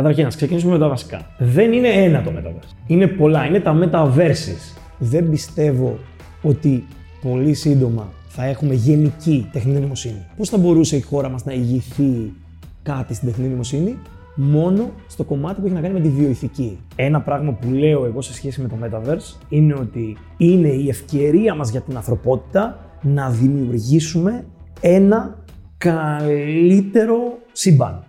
Καταρχήν, να ξεκινήσουμε με τα βασικά. Δεν είναι ένα το Metaverse. Είναι πολλά, είναι τα Metaverses. Δεν πιστεύω ότι πολύ σύντομα θα έχουμε γενική τεχνητή νοημοσύνη. Πώς θα μπορούσε η χώρα μας να ηγηθεί κάτι στην τεχνητή νοημοσύνη, μόνο στο κομμάτι που έχει να κάνει με τη βιοειθική. Ένα πράγμα που λέω εγώ σε σχέση με το Metaverse είναι ότι είναι η ευκαιρία μας για την ανθρωπότητα να δημιουργήσουμε ένα καλύτερο σύμπαν.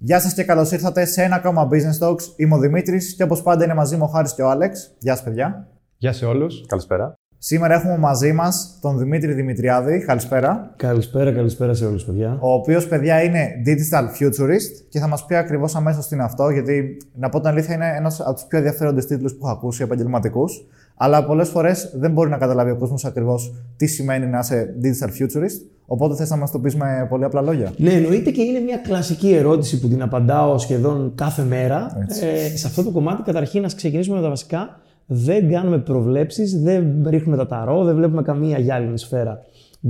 Γεια σας και καλώς ήρθατε σε ένα ακόμα Business Talks. Είμαι ο Δημήτρης και όπως πάντα είναι μαζί μου ο Χάρης και ο Άλεξ. Γεια σας, παιδιά. Γεια σε όλους. Καλησπέρα. Σήμερα έχουμε μαζί μας τον Δημήτρη Δημητριάδη. Καλησπέρα. Καλησπέρα, καλησπέρα σε όλους, παιδιά. Ο οποίος, παιδιά, είναι Digital Futurist και θα μας πει ακριβώς αμέσως τι είναι αυτό, γιατί να πω την αλήθεια είναι ένας από τους πιο ενδιαφέροντες τίτλους που έχω ακούσει επαγγελματικούς. Αλλά πολλές φορές δεν μπορεί να καταλάβει ο κόσμος ακριβώς τι σημαίνει να είσαι Digital Futurist. Οπότε θες να μας το πεις με πολύ απλά λόγια. Ναι, εννοείται και είναι μια κλασική ερώτηση που την απαντάω σχεδόν κάθε μέρα. Ε, σε αυτό το κομμάτι, καταρχήν, να ξεκινήσουμε με τα βασικά. Δεν κάνουμε προβλέψεις, δεν ρίχνουμε τα ταρό, δεν βλέπουμε καμία γυάλινη σφαίρα.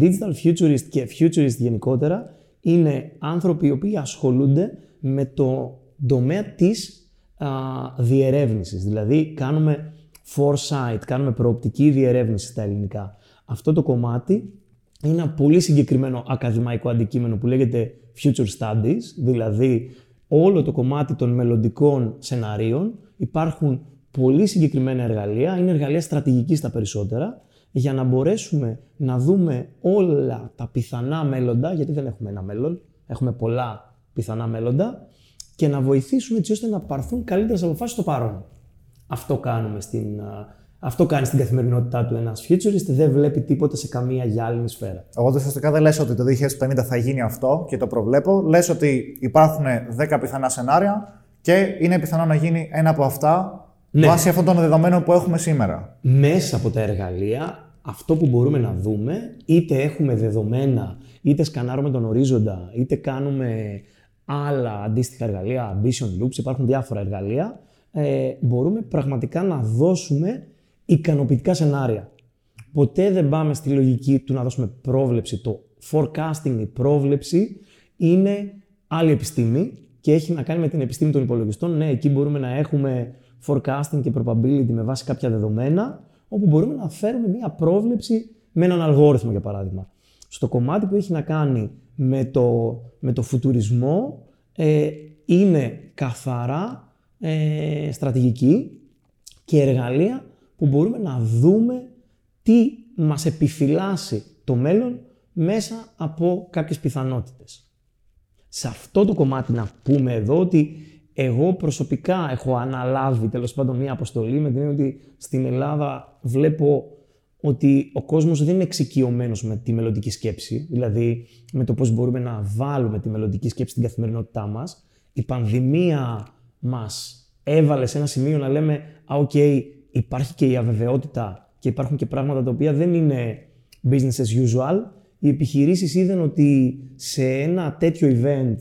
Digital Futurist και Futurist γενικότερα είναι άνθρωποι οι οποίοι ασχολούνται με το τομέα της διερεύνησης. Δηλαδή, κάνουμε foresight, κάνουμε προοπτική διερεύνηση στα ελληνικά. Αυτό το κομμάτι είναι ένα πολύ συγκεκριμένο ακαδημαϊκό αντικείμενο που λέγεται Future Studies, δηλαδή όλο το κομμάτι των μελλοντικών σεναρίων. Υπάρχουν πολύ συγκεκριμένα εργαλεία, είναι εργαλεία στρατηγικής τα περισσότερα, για να μπορέσουμε να δούμε όλα τα πιθανά μέλλοντα, γιατί δεν έχουμε ένα μέλλον, έχουμε πολλά πιθανά μέλλοντα, και να βοηθήσουμε έτσι ώστε να πάρθουν καλύτερες αποφάσεις στο παρόν. Αυτό κάνουμε στην, αυτό κάνει στην καθημερινότητά του ένας futurist, δεν βλέπει τίποτα σε καμία γυάλινη σφαίρα. Εγώ ουσιαστικά δεν λες ότι το 2050 θα γίνει αυτό και το προβλέπω. Λες ότι υπάρχουν 10 πιθανά σενάρια και είναι πιθανό να γίνει ένα από αυτά ναι. βάσει αυτών των δεδομένων που έχουμε σήμερα. Μέσα από τα εργαλεία, αυτό που μπορούμε να δούμε, είτε έχουμε δεδομένα, είτε σκανάρουμε τον ορίζοντα, είτε κάνουμε άλλα αντίστοιχα εργαλεία, ambition loops, υπάρχουν διάφορα εργαλεία, ε, μπορούμε πραγματικά να δώσουμε ικανοποιητικά σενάρια. Ποτέ δεν πάμε στη λογική του να δώσουμε πρόβλεψη. Το forecasting, η πρόβλεψη, είναι άλλη επιστήμη και έχει να κάνει με την επιστήμη των υπολογιστών. Ναι, εκεί μπορούμε να έχουμε forecasting και probability με βάση κάποια δεδομένα, όπου μπορούμε να φέρουμε μία πρόβλεψη με έναν αλγόριθμο, για παράδειγμα. Στο κομμάτι που έχει να κάνει με το, με το φουτουρισμό, ε, είναι καθαρά ε, στρατηγική και εργαλεία που μπορούμε να δούμε τι μας επιφυλάσσει το μέλλον μέσα από κάποιες πιθανότητες. Σε αυτό το κομμάτι να πούμε εδώ ότι εγώ προσωπικά έχω αναλάβει τέλος πάντων μια αποστολή με την έννοια ότι στην Ελλάδα βλέπω ότι ο κόσμος δεν είναι εξοικειωμένος με τη μελλοντική σκέψη, δηλαδή με το πώς μπορούμε να βάλουμε τη μελλοντική σκέψη στην καθημερινότητά μας. Η πανδημία μας έβαλε σε ένα σημείο να λέμε «Α, οκ, υπάρχει και η αβεβαιότητα και υπάρχουν και πράγματα τα οποία δεν είναι business as usual». Οι επιχειρήσεις είδαν ότι σε ένα τέτοιο event,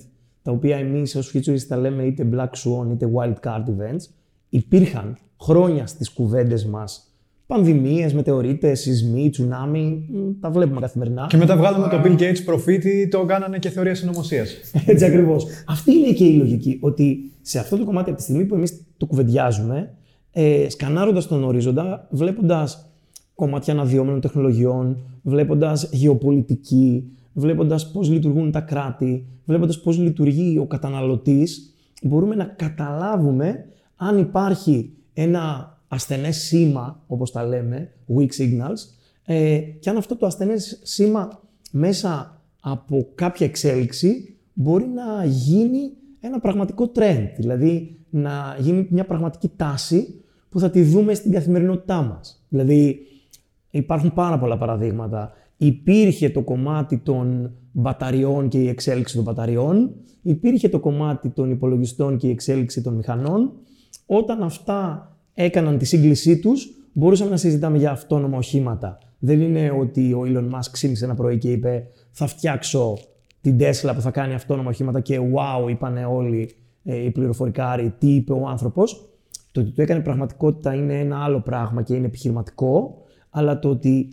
τα οποία εμείς ως futurists τα λέμε είτε black swan είτε wild card events, υπήρχαν χρόνια στις κουβέντες μας πανδημίες, μετεωρίτες, σεισμοί, τσουνάμι, τα βλέπουμε καθημερινά. Και μετά βγάλαμε το Bill Gates προφήτη, το κάνανε και θεωρία συνωμοσίας. Έτσι ακριβώς. Αυτή είναι και η λογική, ότι σε αυτό το κομμάτι από τη στιγμή που εμείς το κουβεντιάζουμε, ε, σκανάροντας τον ορίζοντα, βλέποντας κομμάτια αναδυόμενων τεχνολογιών, βλέποντας γεωπολιτική, βλέποντας πώς λειτουργούν τα κράτη, βλέποντας πώς λειτουργεί ο καταναλωτής, μπορούμε να καταλάβουμε αν υπάρχει ένα ασθενές σήμα, όπως τα λέμε, weak signals, ε, και αν αυτό το ασθενές σήμα μέσα από κάποια εξέλιξη μπορεί να γίνει ένα πραγματικό trend, δηλαδή να γίνει μια πραγματική τάση που θα τη δούμε στην καθημερινότητά μας. Δηλαδή υπάρχουν πάρα πολλά παραδείγματα. Υπήρχε το κομμάτι των μπαταριών και η εξέλιξη των μπαταριών, υπήρχε το κομμάτι των υπολογιστών και η εξέλιξη των μηχανών. Όταν αυτά έκαναν τη σύγκλησή τους, μπορούσαμε να συζητάμε για αυτόνομα οχήματα. Δεν είναι ότι ο Elon Musk ξύπνησε ένα πρωί και είπε θα φτιάξω την Tesla που θα κάνει αυτόνομα οχήματα και wow, είπανε όλοι ε, οι πληροφορικάροι τι είπε ο άνθρωπος. Το ότι το έκανε πραγματικότητα είναι ένα άλλο πράγμα και είναι επιχειρηματικό, αλλά το ότι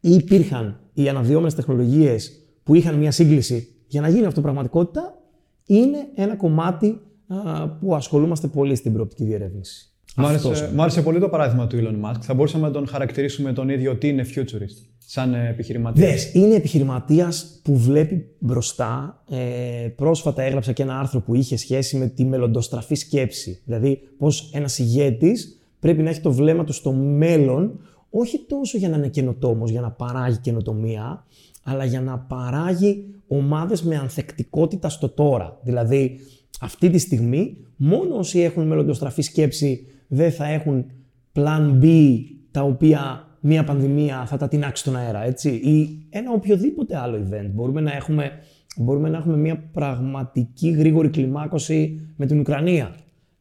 υπήρχαν οι αναδυόμενες τεχνολογίες που είχαν μια σύγκληση για να γίνει αυτό πραγματικότητα, είναι ένα κομμάτι α, που ασχολούμαστε πολύ στην προοπτική διερεύνηση. Μ' Αυτός άρεσε, μ' άρεσε πολύ το παράδειγμα του Elon Musk. Θα μπορούσαμε να τον χαρακτηρίσουμε τον ίδιο ότι είναι futurist, σαν ε, επιχειρηματίας. Δες, είναι επιχειρηματίας που βλέπει μπροστά. Ε, πρόσφατα έγραψα και ένα άρθρο που είχε σχέση με τη μελλοντοστραφή σκέψη. Δηλαδή, πώς ένας ηγέτης πρέπει να έχει το βλέμμα του στο μέλλον, όχι τόσο για να είναι καινοτόμος, για να παράγει καινοτομία, αλλά για να παράγει ομάδες με ανθεκτικότητα στο τώρα. Δηλαδή, αυτή τη στιγμή, μόνο όσοι έχουν μελλοντοστραφή σκέψη δεν θα έχουν plan B, τα οποία μία πανδημία θα τα τεινάξει στον αέρα, έτσι, ή ένα οποιοδήποτε άλλο event. Μπορούμε να έχουμε, μπορούμε να έχουμε μία πραγματική γρήγορη κλιμάκωση με την Ουκρανία.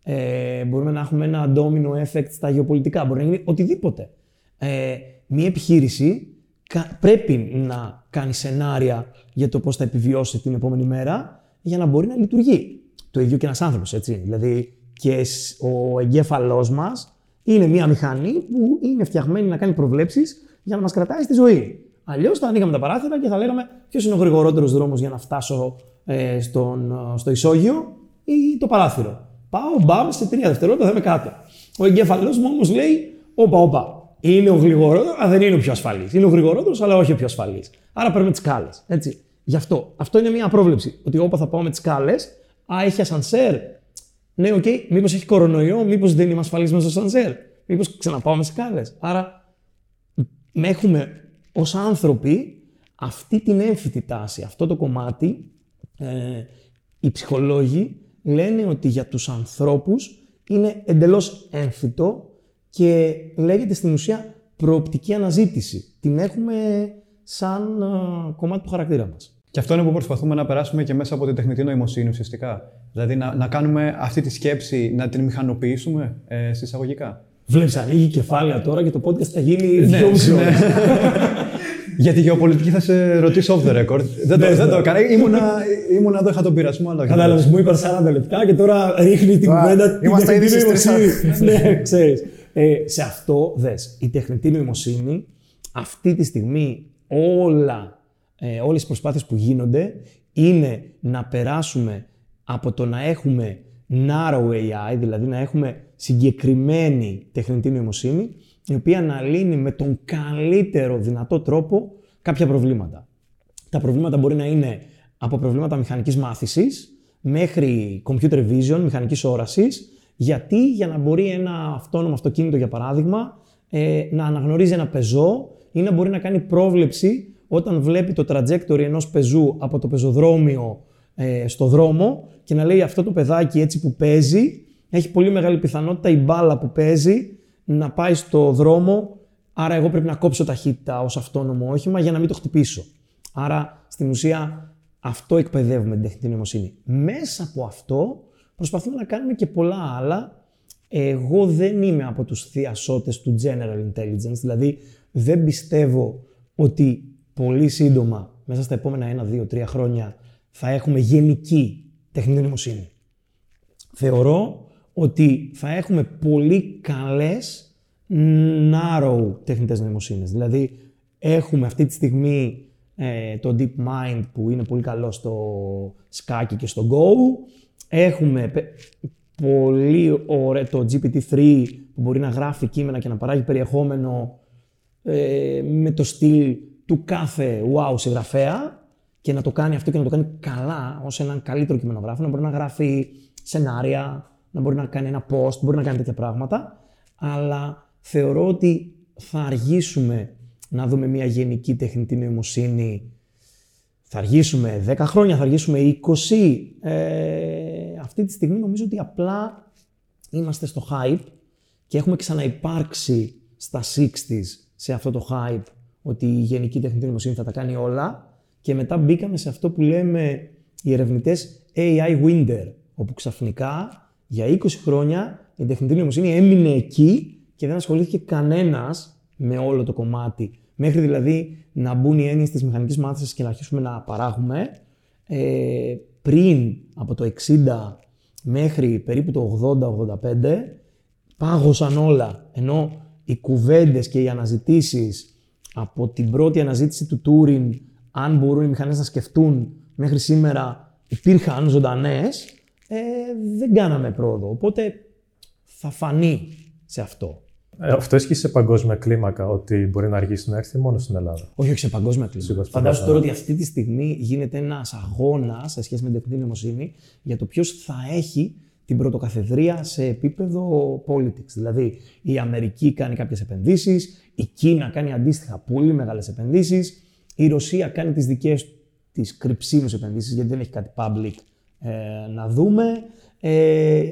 Ε, μπορούμε να έχουμε ένα domino effect στα γεωπολιτικά. Μπορεί να γίνει οτιδήποτε. Ε, μία επιχείρηση κα- πρέπει να κάνει σενάρια για το πώς θα επιβιώσει την επόμενη μέρα για να μπορεί να λειτουργεί. Το ίδιο και ένας άνθρωπος, έτσι. Δηλαδή και σ- ο εγκέφαλός μας είναι μια μηχανή που είναι φτιαγμένη να κάνει προβλέψεις για να μας κρατάει στη ζωή. Αλλιώς θα ανοίγαμε τα παράθυρα και θα λέγαμε ποιος είναι ο γρηγορότερος δρόμος για να φτάσω ε, στον, ε, στο ισόγειο ή το παράθυρο. Πάω, μπαμ, σε τρία δευτερόλεπτα θα είμαι κάτω. Ο εγκέφαλός μου όμως λέει, όπα, όπα, είναι ο γρηγορότερο, αλλά δεν είναι ο πιο ασφαλής. Είναι ο γρηγορότερος, αλλά όχι ο πιο ασφαλής. Άρα παίρνουμε τις σκάλες. Έτσι. Γι' αυτό. Αυτό είναι μια πρόβλεψη. Ότι όπα θα πάω με τις σκάλες, α, έχει ασανσέρ. Ναι, ok, okay. μήπως έχει κορονοϊό, μήπως δεν είμαι ασφαλής μέσα στο ασανσέρ. Μήπως ξαναπάω με σκάλες. Άρα με έχουμε ως άνθρωποι αυτή την έμφυτη τάση, αυτό το κομμάτι. Ε, οι ψυχολόγοι λένε ότι για τους ανθρώπους είναι εντελώς έμφυτο και λέγεται στην ουσία προοπτική αναζήτηση. Την έχουμε σαν ε, κομμάτι του χαρακτήρα μας. Και αυτό είναι που προσπαθούμε να περάσουμε και μέσα από την τεχνητή νοημοσύνη ουσιαστικά. Δηλαδή να, να κάνουμε αυτή τη σκέψη, να την μηχανοποιήσουμε ε, συσσαγωγικά. Βλέπεις, ανοίγει κεφάλαια τώρα και το podcast θα γίνει Ναι, δυόμιση ναι. ώρες. Για τη γεωπολιτική θα σε ρωτήσω off the record. δεν, το, Ναι, δεν ναι. το έκανα. Ήμουνα, ήμουνα εδώ, είχα τον πειρασμό, αλλά όχι. Κατάλαβες, μου είπαν 40 λεπτά και τώρα ρίχνει την Τώρα, κουβέντα την είμαστε τεχνητή ήδη στις νοημοσύνη. ναι, ξέρεις. Ε, σε αυτό, δες, η τεχνητή νοημοσύνη αυτή τη στιγμή όλα, ε, όλες οι προσπάθειες που γίνονται είναι να περάσουμε από το να έχουμε narrow AI, δηλαδή να έχουμε συγκεκριμένη τεχνητή νοημοσύνη, η οποία να λύνει με τον καλύτερο δυνατό τρόπο κάποια προβλήματα. Τα προβλήματα μπορεί να είναι από προβλήματα μηχανικής μάθησης μέχρι computer vision, μηχανικής όρασης, γιατί για να μπορεί ένα αυτόνομο αυτοκίνητο, για παράδειγμα, ε, να αναγνωρίζει ένα πεζό ή να μπορεί να κάνει πρόβλεψη όταν βλέπει το trajectory ενός πεζού από το πεζοδρόμιο ε, στο δρόμο και να λέει αυτό το παιδάκι έτσι που παίζει, έχει πολύ μεγάλη πιθανότητα η μπάλα που παίζει να πάει στο δρόμο, άρα εγώ πρέπει να κόψω ταχύτητα ως αυτόνομο όχημα για να μην το χτυπήσω. Άρα, στην ουσία, αυτό εκπαιδεύουμε την τεχνητή νοημοσύνη. Μέσα από αυτό προσπαθούμε να κάνουμε και πολλά άλλα. Εγώ δεν είμαι από τους θειασότες του General Intelligence, δηλαδή δεν πιστεύω ότι πολύ σύντομα, μέσα στα επόμενα 1, 2, 3 χρόνια, θα έχουμε γενική τεχνητή νοημοσύνη. Θεωρώ ότι θα έχουμε πολύ καλές narrow τεχνητές νοημοσύνες. Δηλαδή, έχουμε αυτή τη στιγμή ε, το DeepMind που είναι πολύ καλό στο σκάκι και στο Go. Έχουμε πε- πολύ ωραίο το GPT-3 που μπορεί να γράφει κείμενα και να παράγει περιεχόμενο ε, με το στυλ του κάθε wow συγγραφέα και να το κάνει αυτό και να το κάνει καλά ως έναν καλύτερο κειμενογράφο, να μπορεί να γράφει σενάρια, να μπορεί να κάνει ένα post, μπορεί να κάνει τέτοια πράγματα, αλλά θεωρώ ότι θα αργήσουμε να δούμε μια γενική τεχνητή νοημοσύνη θα αργήσουμε 10 χρόνια, θα αργήσουμε 20. Ε, αυτή τη στιγμή νομίζω ότι απλά είμαστε στο hype και έχουμε ξαναυπάρξει στα 60s σε αυτό το hype ότι η γενική τεχνητή νοημοσύνη θα τα κάνει όλα. Και μετά μπήκαμε σε αυτό που λέμε οι ερευνητές AI winter, όπου ξαφνικά για 20 χρόνια η τεχνητή νοημοσύνη έμεινε εκεί και δεν ασχολήθηκε κανένας με όλο το κομμάτι. Μέχρι δηλαδή να μπουν οι έννοιες της μηχανικής μάθησης και να αρχίσουμε να παράγουμε, ε, πριν από το 60 μέχρι περίπου το 80-85, πάγωσαν όλα, ενώ οι κουβέντες και οι αναζητήσεις από την πρώτη αναζήτηση του Τούριν, αν μπορούν οι μηχανές να σκεφτούν μέχρι σήμερα, υπήρχαν ζωντανές, ε, δεν κάναμε πρόοδο. Οπότε θα φανεί σε αυτό. Ε, αυτό ισχύει σε παγκόσμια κλίμακα, ότι μπορεί να αργήσει να έρθει μόνο στην Ελλάδα. Όχι, όχι σε παγκόσμια κλίμακα. Φαντάζομαι τώρα ότι αυτή τη στιγμή γίνεται ένας αγώνας σε σχέση με την τεχνητή νοημοσύνη για το ποιος θα έχει την πρωτοκαθεδρία σε επίπεδο politics. Δηλαδή, η Αμερική κάνει κάποιες επενδύσεις, η Κίνα κάνει αντίστοιχα πολύ μεγάλες επενδύσεις, η Ρωσία κάνει τις δικές της κρυψίμου επενδύσεις, γιατί δεν έχει κάτι public ε, να δούμε. Ε,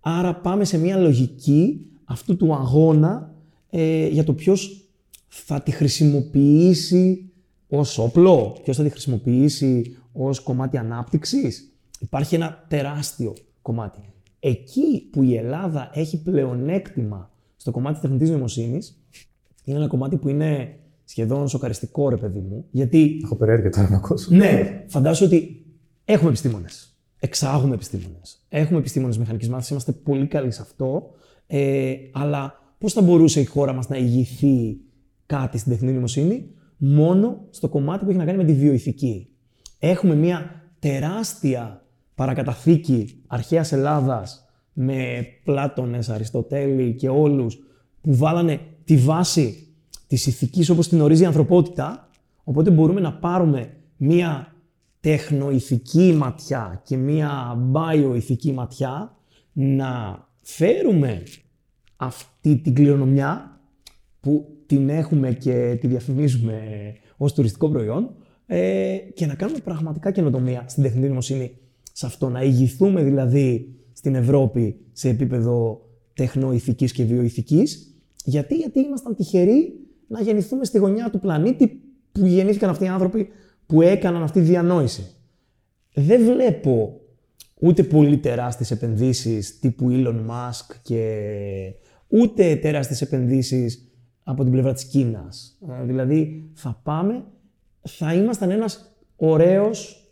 άρα πάμε σε μια λογική αυτού του αγώνα ε, για το ποιος θα τη χρησιμοποιήσει ως όπλο, ποιος θα τη χρησιμοποιήσει ως κομμάτι ανάπτυξης. Υπάρχει ένα τεράστιο κομμάτι. Εκεί που η Ελλάδα έχει πλεονέκτημα στο κομμάτι της τεχνητής νοημοσύνης, είναι ένα κομμάτι που είναι σχεδόν σοκαριστικό, ρε παιδί μου. Γιατί. Έχω περιέργεια τώρα να ακούσω. Ναι, φαντάζομαι ότι έχουμε επιστήμονες. Εξάγουμε επιστήμονες. Έχουμε επιστήμονες μηχανικής μάθησης, είμαστε πολύ καλοί σε αυτό. Ε, αλλά πώς θα μπορούσε η χώρα μας να ηγηθεί κάτι στην τεχνητή νοημοσύνη, μόνο στο κομμάτι που έχει να κάνει με τη βιοειθική. Έχουμε μια τεράστια παρακαταθήκη αρχαίας Ελλάδας με Πλάτωνες, Αριστοτέλη και όλους που βάλανε τη βάση της ηθικής όπως την ορίζει η ανθρωπότητα, οπότε μπορούμε να πάρουμε μία τεχνοηθική ματιά και μία μπαϊοηθική ματιά να φέρουμε αυτή την κληρονομιά που την έχουμε και τη διαφημίζουμε ως τουριστικό προϊόν ε, και να κάνουμε πραγματικά καινοτομία στην τεχνητή νοημοσύνη σε αυτό, να ηγηθούμε δηλαδή στην Ευρώπη σε επίπεδο τεχνοηθικής και βιοηθικής. Γιατί, γιατί ήμασταν τυχεροί να γεννηθούμε στη γωνιά του πλανήτη που γεννήθηκαν αυτοί οι άνθρωποι που έκαναν αυτή τη διανόηση. Δεν βλέπω ούτε πολύ τεράστιες επενδύσεις τύπου Elon Musk και ούτε τεράστιες επενδύσεις από την πλευρά της Κίνας. Ε, δηλαδή θα πάμε, θα ήμασταν ένας ωραίος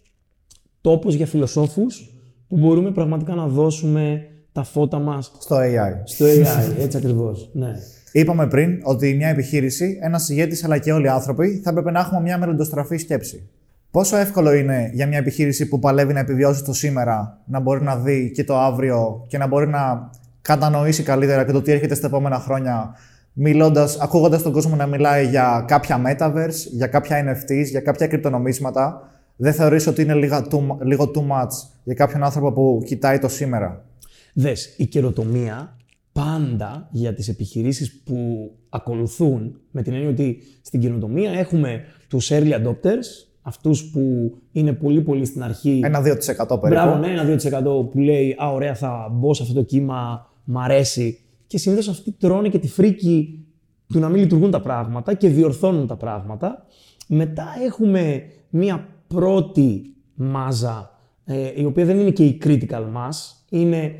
τόπος για φιλοσόφους που μπορούμε πραγματικά να δώσουμε τα φώτα μας στο AI. Στο AI, έτσι ακριβώς, ναι. Είπαμε πριν ότι μια επιχείρηση, ένας ηγέτης αλλά και όλοι οι άνθρωποι θα έπρεπε να έχουμε μια μελλοντοστραφή σκέψη. Πόσο εύκολο είναι για μια επιχείρηση που παλεύει να επιβιώσει το σήμερα να μπορεί να δει και το αύριο και να μπορεί να κατανοήσει καλύτερα και το τι έρχεται στα επόμενα χρόνια, μιλώντας, ακούγοντας τον κόσμο να μιλάει για κάποια metaverse, για κάποια NFTs, για κάποια κρυπτονομίσματα, δεν θεωρείς ότι είναι λίγο too, λίγο too much για κάποιον άνθρωπο που κοιτάει το σήμερα; Δες, η καιροτομία πάντα για τις επιχειρήσεις που ακολουθούν, με την έννοια ότι στην καινοτομία έχουμε τους early adopters, αυτούς που είναι πολύ πολύ στην αρχή. Ένα 2% περίπου. Μπράβο, ναι, ένα 2% που λέει «Α, ωραία, θα μπω σε αυτό το κύμα, μ' αρέσει». Και συνήθως αυτοί τρώνε και τη φρίκη του να μην λειτουργούν τα πράγματα και διορθώνουν τα πράγματα. Μετά έχουμε μία πρώτη μάζα, ε, η οποία δεν είναι και η critical mass, είναι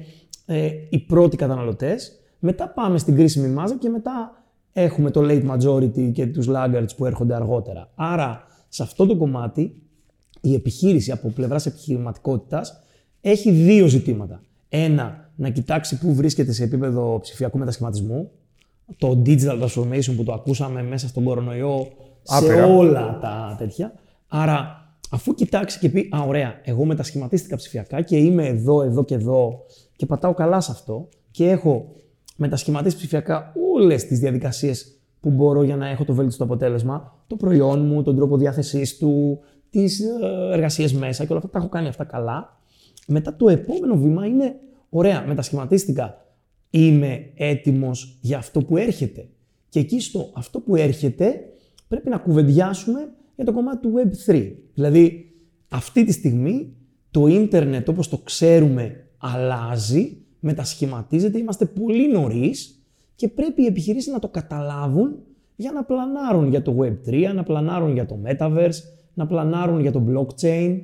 ε, οι πρώτοι καταναλωτές. Μετά πάμε στην κρίσιμη μάζα και μετά έχουμε το late majority και τους laggards που έρχονται αργότερα. Άρα, σε αυτό το κομμάτι, η επιχείρηση από πλευράς επιχειρηματικότητας έχει δύο ζητήματα. Ένα, να κοιτάξει πού βρίσκεται σε επίπεδο ψηφιακού μετασχηματισμού, το digital transformation που το ακούσαμε μέσα στον κορονοϊό, σε όλα τα τέτοια. Άρα, αφού κοιτάξει και πει, Α, ωραία, εγώ μετασχηματίστηκα ψηφιακά και είμαι εδώ, εδώ και εδώ και πατάω καλά σε αυτό και έχω μετασχηματίσει ψηφιακά όλες τις διαδικασίες που μπορώ για να έχω το βέλτιστο αποτέλεσμα, το προϊόν μου, τον τρόπο διάθεσής του, τις ε, εργασίες μέσα και όλα αυτά τα έχω κάνει αυτά καλά. Μετά το επόμενο βήμα είναι, ωραία, μετασχηματίστηκα. Είμαι έτοιμος για αυτό που έρχεται. Και εκεί στο αυτό που έρχεται πρέπει να κουβεντιάσουμε για το κομμάτι του Web3. Δηλαδή, αυτή τη στιγμή το ίντερνετ όπως το ξέρουμε αλλάζει, μετασχηματίζεται, είμαστε πολύ νωρίς και πρέπει οι επιχειρήσεις να το καταλάβουν για να πλανάρουν για το Web3, να πλανάρουν για το Metaverse, να πλανάρουν για το Blockchain.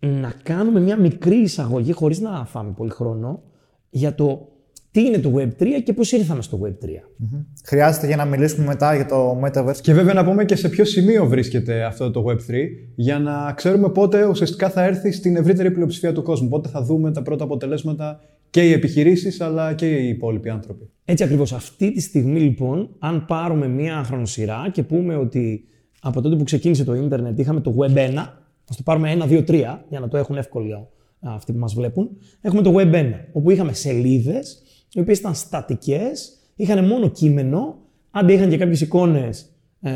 Να κάνουμε μια μικρή εισαγωγή, χωρίς να φάμε πολύ χρόνο, για το τι είναι το Web3 και πώς ήρθαμε στο Web3. Χρειάζεται για να μιλήσουμε μετά για το Metaverse. Και βέβαια να πούμε και σε ποιο σημείο βρίσκεται αυτό το Web3 για να ξέρουμε πότε ουσιαστικά θα έρθει στην ευρύτερη πλειοψηφία του κόσμου. Πότε θα δούμε τα πρώτα αποτελέσματα και οι επιχειρήσεις αλλά και οι υπόλοιποι άνθρωποι. Έτσι ακριβώς. Αυτή τη στιγμή λοιπόν, αν πάρουμε μία χρονοσυρά και πούμε ότι από τότε που ξεκίνησε το ίντερνετ είχαμε το Web 1, ας το πάρουμε 1, 2, 3 για να το έχουν εύκολο αυτοί που μας βλέπουν, έχουμε το Web 1, όπου είχαμε σελίδες οι οποίες ήταν στατικές, είχαν μόνο κείμενο, άντε είχαν και κάποιες εικόνες ε,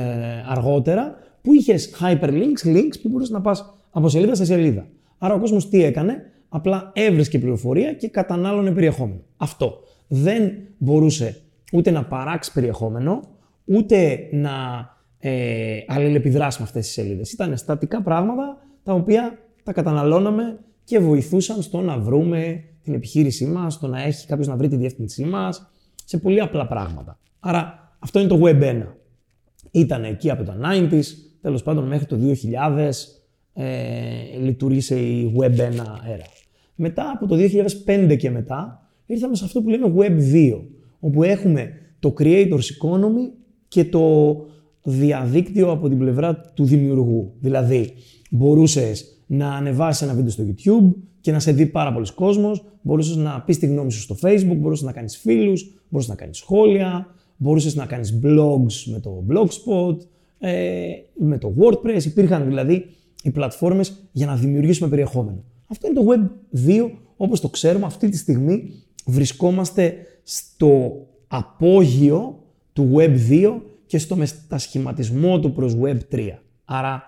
αργότερα, που είχες hyperlinks, links που μπορούσες να πας από σελίδα σε σελίδα. Άρα ο κόσμος τι έκανε, απλά έβρισκε πληροφορία και κατανάλωνε περιεχόμενο. Αυτό. Δεν μπορούσε ούτε να παράξει περιεχόμενο, ούτε να ε, αλληλεπιδράσει με αυτές τις σελίδες. Ήταν στατικά πράγματα τα οποία τα καταναλώναμε και βοηθούσαν στο να βρούμε την επιχείρησή μας, το να έχει κάποιος να βρει τη διεύθυνσή μας, σε πολύ απλά πράγματα. Άρα αυτό είναι το Web 1. Ήταν εκεί από τα 90s, τέλος πάντων μέχρι το 2000 ε, λειτουργήσε η Web 1 era. Μετά από το 2005 και μετά ήρθαμε σε αυτό που λέμε Web 2, όπου έχουμε το Creators Economy και το διαδίκτυο από την πλευρά του δημιουργού. Δηλαδή, μπορούσες να ανεβάσεις ένα βίντεο στο YouTube και να σε δει πάρα πολλοί κόσμος. Μπορούσες να πεις τη γνώμη σου στο Facebook, μπορούσες να κάνεις φίλους, μπορούσες να κάνεις σχόλια, μπορούσες να κάνεις blogs με το Blogspot, ε, με το WordPress. Υπήρχαν δηλαδή οι πλατφόρμες για να δημιουργήσουμε περιεχόμενο. Αυτό είναι το Web 2 όπως το ξέρουμε αυτή τη στιγμή βρισκόμαστε στο απόγειο του Web 2 και στο μετασχηματισμό του προς Web 3. Άρα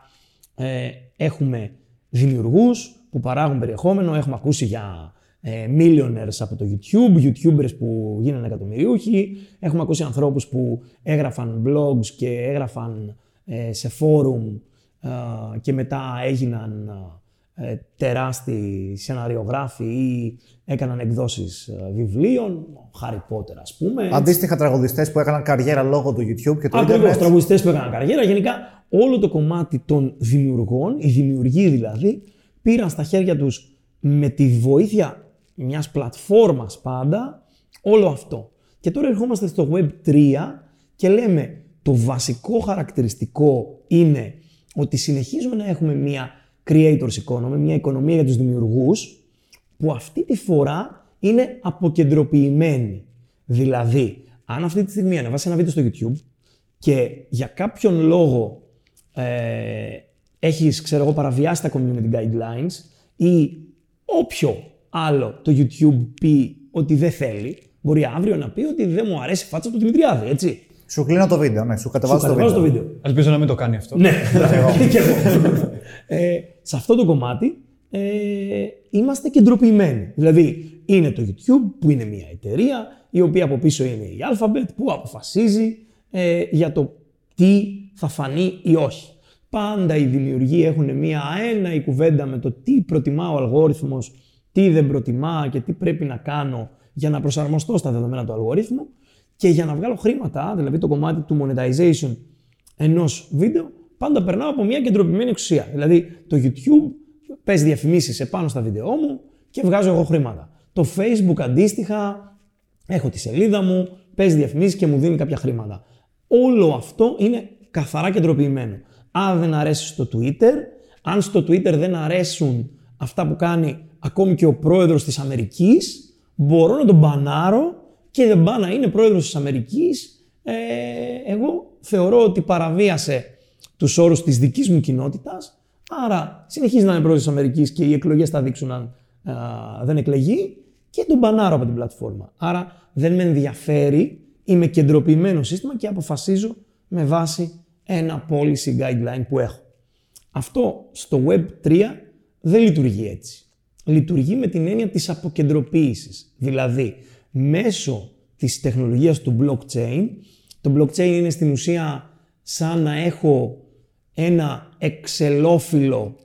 ε, έχουμε δημιουργούς που παράγουν περιεχόμενο. Έχουμε ακούσει για ε, millionaires από το YouTube, YouTubers που γίνανε εκατομμυριούχοι. Έχουμε ακούσει ανθρώπους που έγραφαν blogs και έγραφαν ε, σε forum ε, και μετά έγιναν ε, τεράστιοι σεναριογράφοι ή έκαναν εκδόσεις ε, βιβλίων, Harry Potter ας πούμε. Αντίστοιχα τραγουδιστές που έκαναν καριέρα λόγω του YouTube και του Ακριβώς, Internet. τραγουδιστές που έκαναν καριέρα. Γενικά όλο το κομμάτι των δημιουργών, οι δημιουργοί δηλαδή, πήραν στα χέρια τους με τη βοήθεια μιας πλατφόρμας πάντα όλο αυτό. Και τώρα ερχόμαστε στο Web 3 και λέμε το βασικό χαρακτηριστικό είναι ότι συνεχίζουμε να έχουμε μια creators economy, μια οικονομία για τους δημιουργούς, που αυτή τη φορά είναι αποκεντροποιημένη. Δηλαδή, αν αυτή τη στιγμή ανεβάσει ένα βίντεο στο YouTube και για κάποιον λόγο ε, έχεις, ξέρω εγώ, παραβιάσει τα community guidelines ή όποιο άλλο το YouTube πει ότι δεν θέλει, μπορεί αύριο να πει ότι δεν μου αρέσει η φάτσα του Δημητριάδη, έτσι. Σου κλείνω το βίντεο, ναι, σου κατεβάζω το, το βίντεο. Ελπίζω να μην το κάνει αυτό. Ναι, και εγώ. ε, σε αυτό το κομμάτι ε, είμαστε κεντροποιημένοι. Δηλαδή, είναι το YouTube που είναι μια εταιρεία, η οποία από πίσω είναι η Alphabet, που αποφασίζει ε, για το τι θα φανεί ή όχι. Πάντα οι δημιουργοί έχουν μία ένα η κουβέντα με το τι προτιμά ο αλγόριθμος, τι δεν προτιμά και τι πρέπει να κάνω για να προσαρμοστώ στα δεδομένα του αλγορίθμου και για να βγάλω χρήματα, δηλαδή το κομμάτι του monetization ενός βίντεο, πάντα περνάω από μια κεντροποιημένη εξουσία. Δηλαδή το YouTube παίζει διαφημίσεις επάνω στα βίντεό μου και βγάζω εγώ χρήματα. Το Facebook αντίστοιχα, έχω τη σελίδα μου, παίζει διαφημίσεις και μου δίνει κάποια χρήματα. Όλο αυτό είναι καθαρά κεντροποιημένο αν δεν αρέσει στο Twitter, αν στο Twitter δεν αρέσουν αυτά που κάνει ακόμη και ο πρόεδρος της Αμερικής, μπορώ να τον μπανάρω και δεν πάει να είναι πρόεδρος της Αμερικής. Ε, εγώ θεωρώ ότι παραβίασε τους όρους της δικής μου κοινότητας, άρα συνεχίζει να είναι πρόεδρος της Αμερικής και οι εκλογές θα δείξουν αν δεν εκλεγεί και τον μπανάρω από την πλατφόρμα. Άρα δεν με ενδιαφέρει, είμαι κεντροποιημένο σύστημα και αποφασίζω με βάση ένα policy guideline που έχω. Αυτό στο Web 3 δεν λειτουργεί έτσι. Λειτουργεί με την έννοια της αποκεντροποίησης. Δηλαδή, μέσω της τεχνολογίας του blockchain, το blockchain είναι στην ουσία σαν να έχω ένα εξελόφυλλο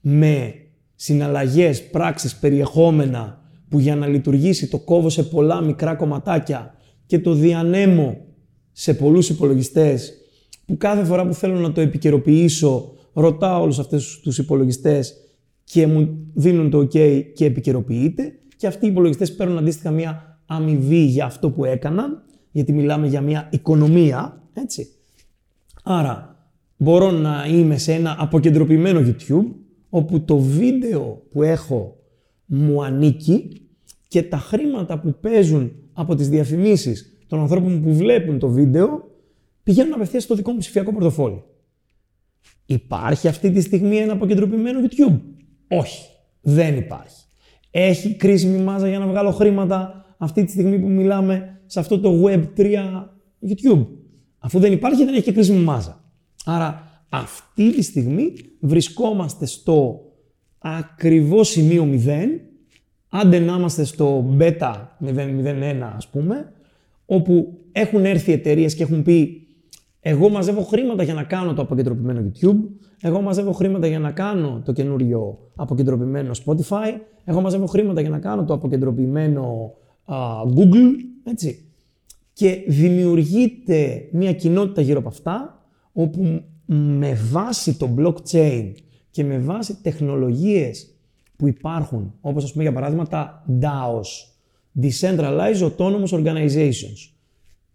με συναλλαγές, πράξεις, περιεχόμενα που για να λειτουργήσει το κόβω σε πολλά μικρά κομματάκια και το διανέμω σε πολλούς υπολογιστές που κάθε φορά που θέλω να το επικαιροποιήσω, ρωτάω όλους αυτούς τους υπολογιστές και μου δίνουν το OK και επικαιροποιείται. Και αυτοί οι υπολογιστές παίρνουν αντίστοιχα μια αμοιβή για αυτό που έκαναν, γιατί μιλάμε για μια οικονομία, έτσι. Άρα, μπορώ να είμαι σε ένα αποκεντρωπημένο YouTube, όπου το βίντεο που έχω μου ανήκει και τα χρήματα που παίζουν από τις διαφημίσεις των ανθρώπων που βλέπουν το βίντεο πηγαίνουν απευθείας στο δικό μου ψηφιακό πορτοφόλι. Υπάρχει αυτή τη στιγμή ένα αποκεντρωπημένο YouTube; Όχι, δεν υπάρχει. Έχει κρίσιμη μάζα για να βγάλω χρήματα αυτή τη στιγμή που μιλάμε σε αυτό το Web3 YouTube. Αφού δεν υπάρχει, δεν έχει και κρίσιμη μάζα. Άρα αυτή τη στιγμή βρισκόμαστε στο ακριβό σημείο 0, άντε να είμαστε στο beta 001 ας πούμε, όπου έχουν έρθει εταιρείες και έχουν πει εγώ μαζεύω χρήματα για να κάνω το αποκεντρωπημένο YouTube, εγώ μαζεύω χρήματα για να κάνω το καινούριο αποκεντρωπημένο Spotify, εγώ μαζεύω χρήματα για να κάνω το αποκεντρωπημένο Google, έτσι. Και δημιουργείται μια κοινότητα γύρω από αυτά, όπου με βάση το blockchain και με βάση τεχνολογίες που υπάρχουν, όπως ας πούμε για παράδειγμα τα DAOs, Decentralized Autonomous Organizations.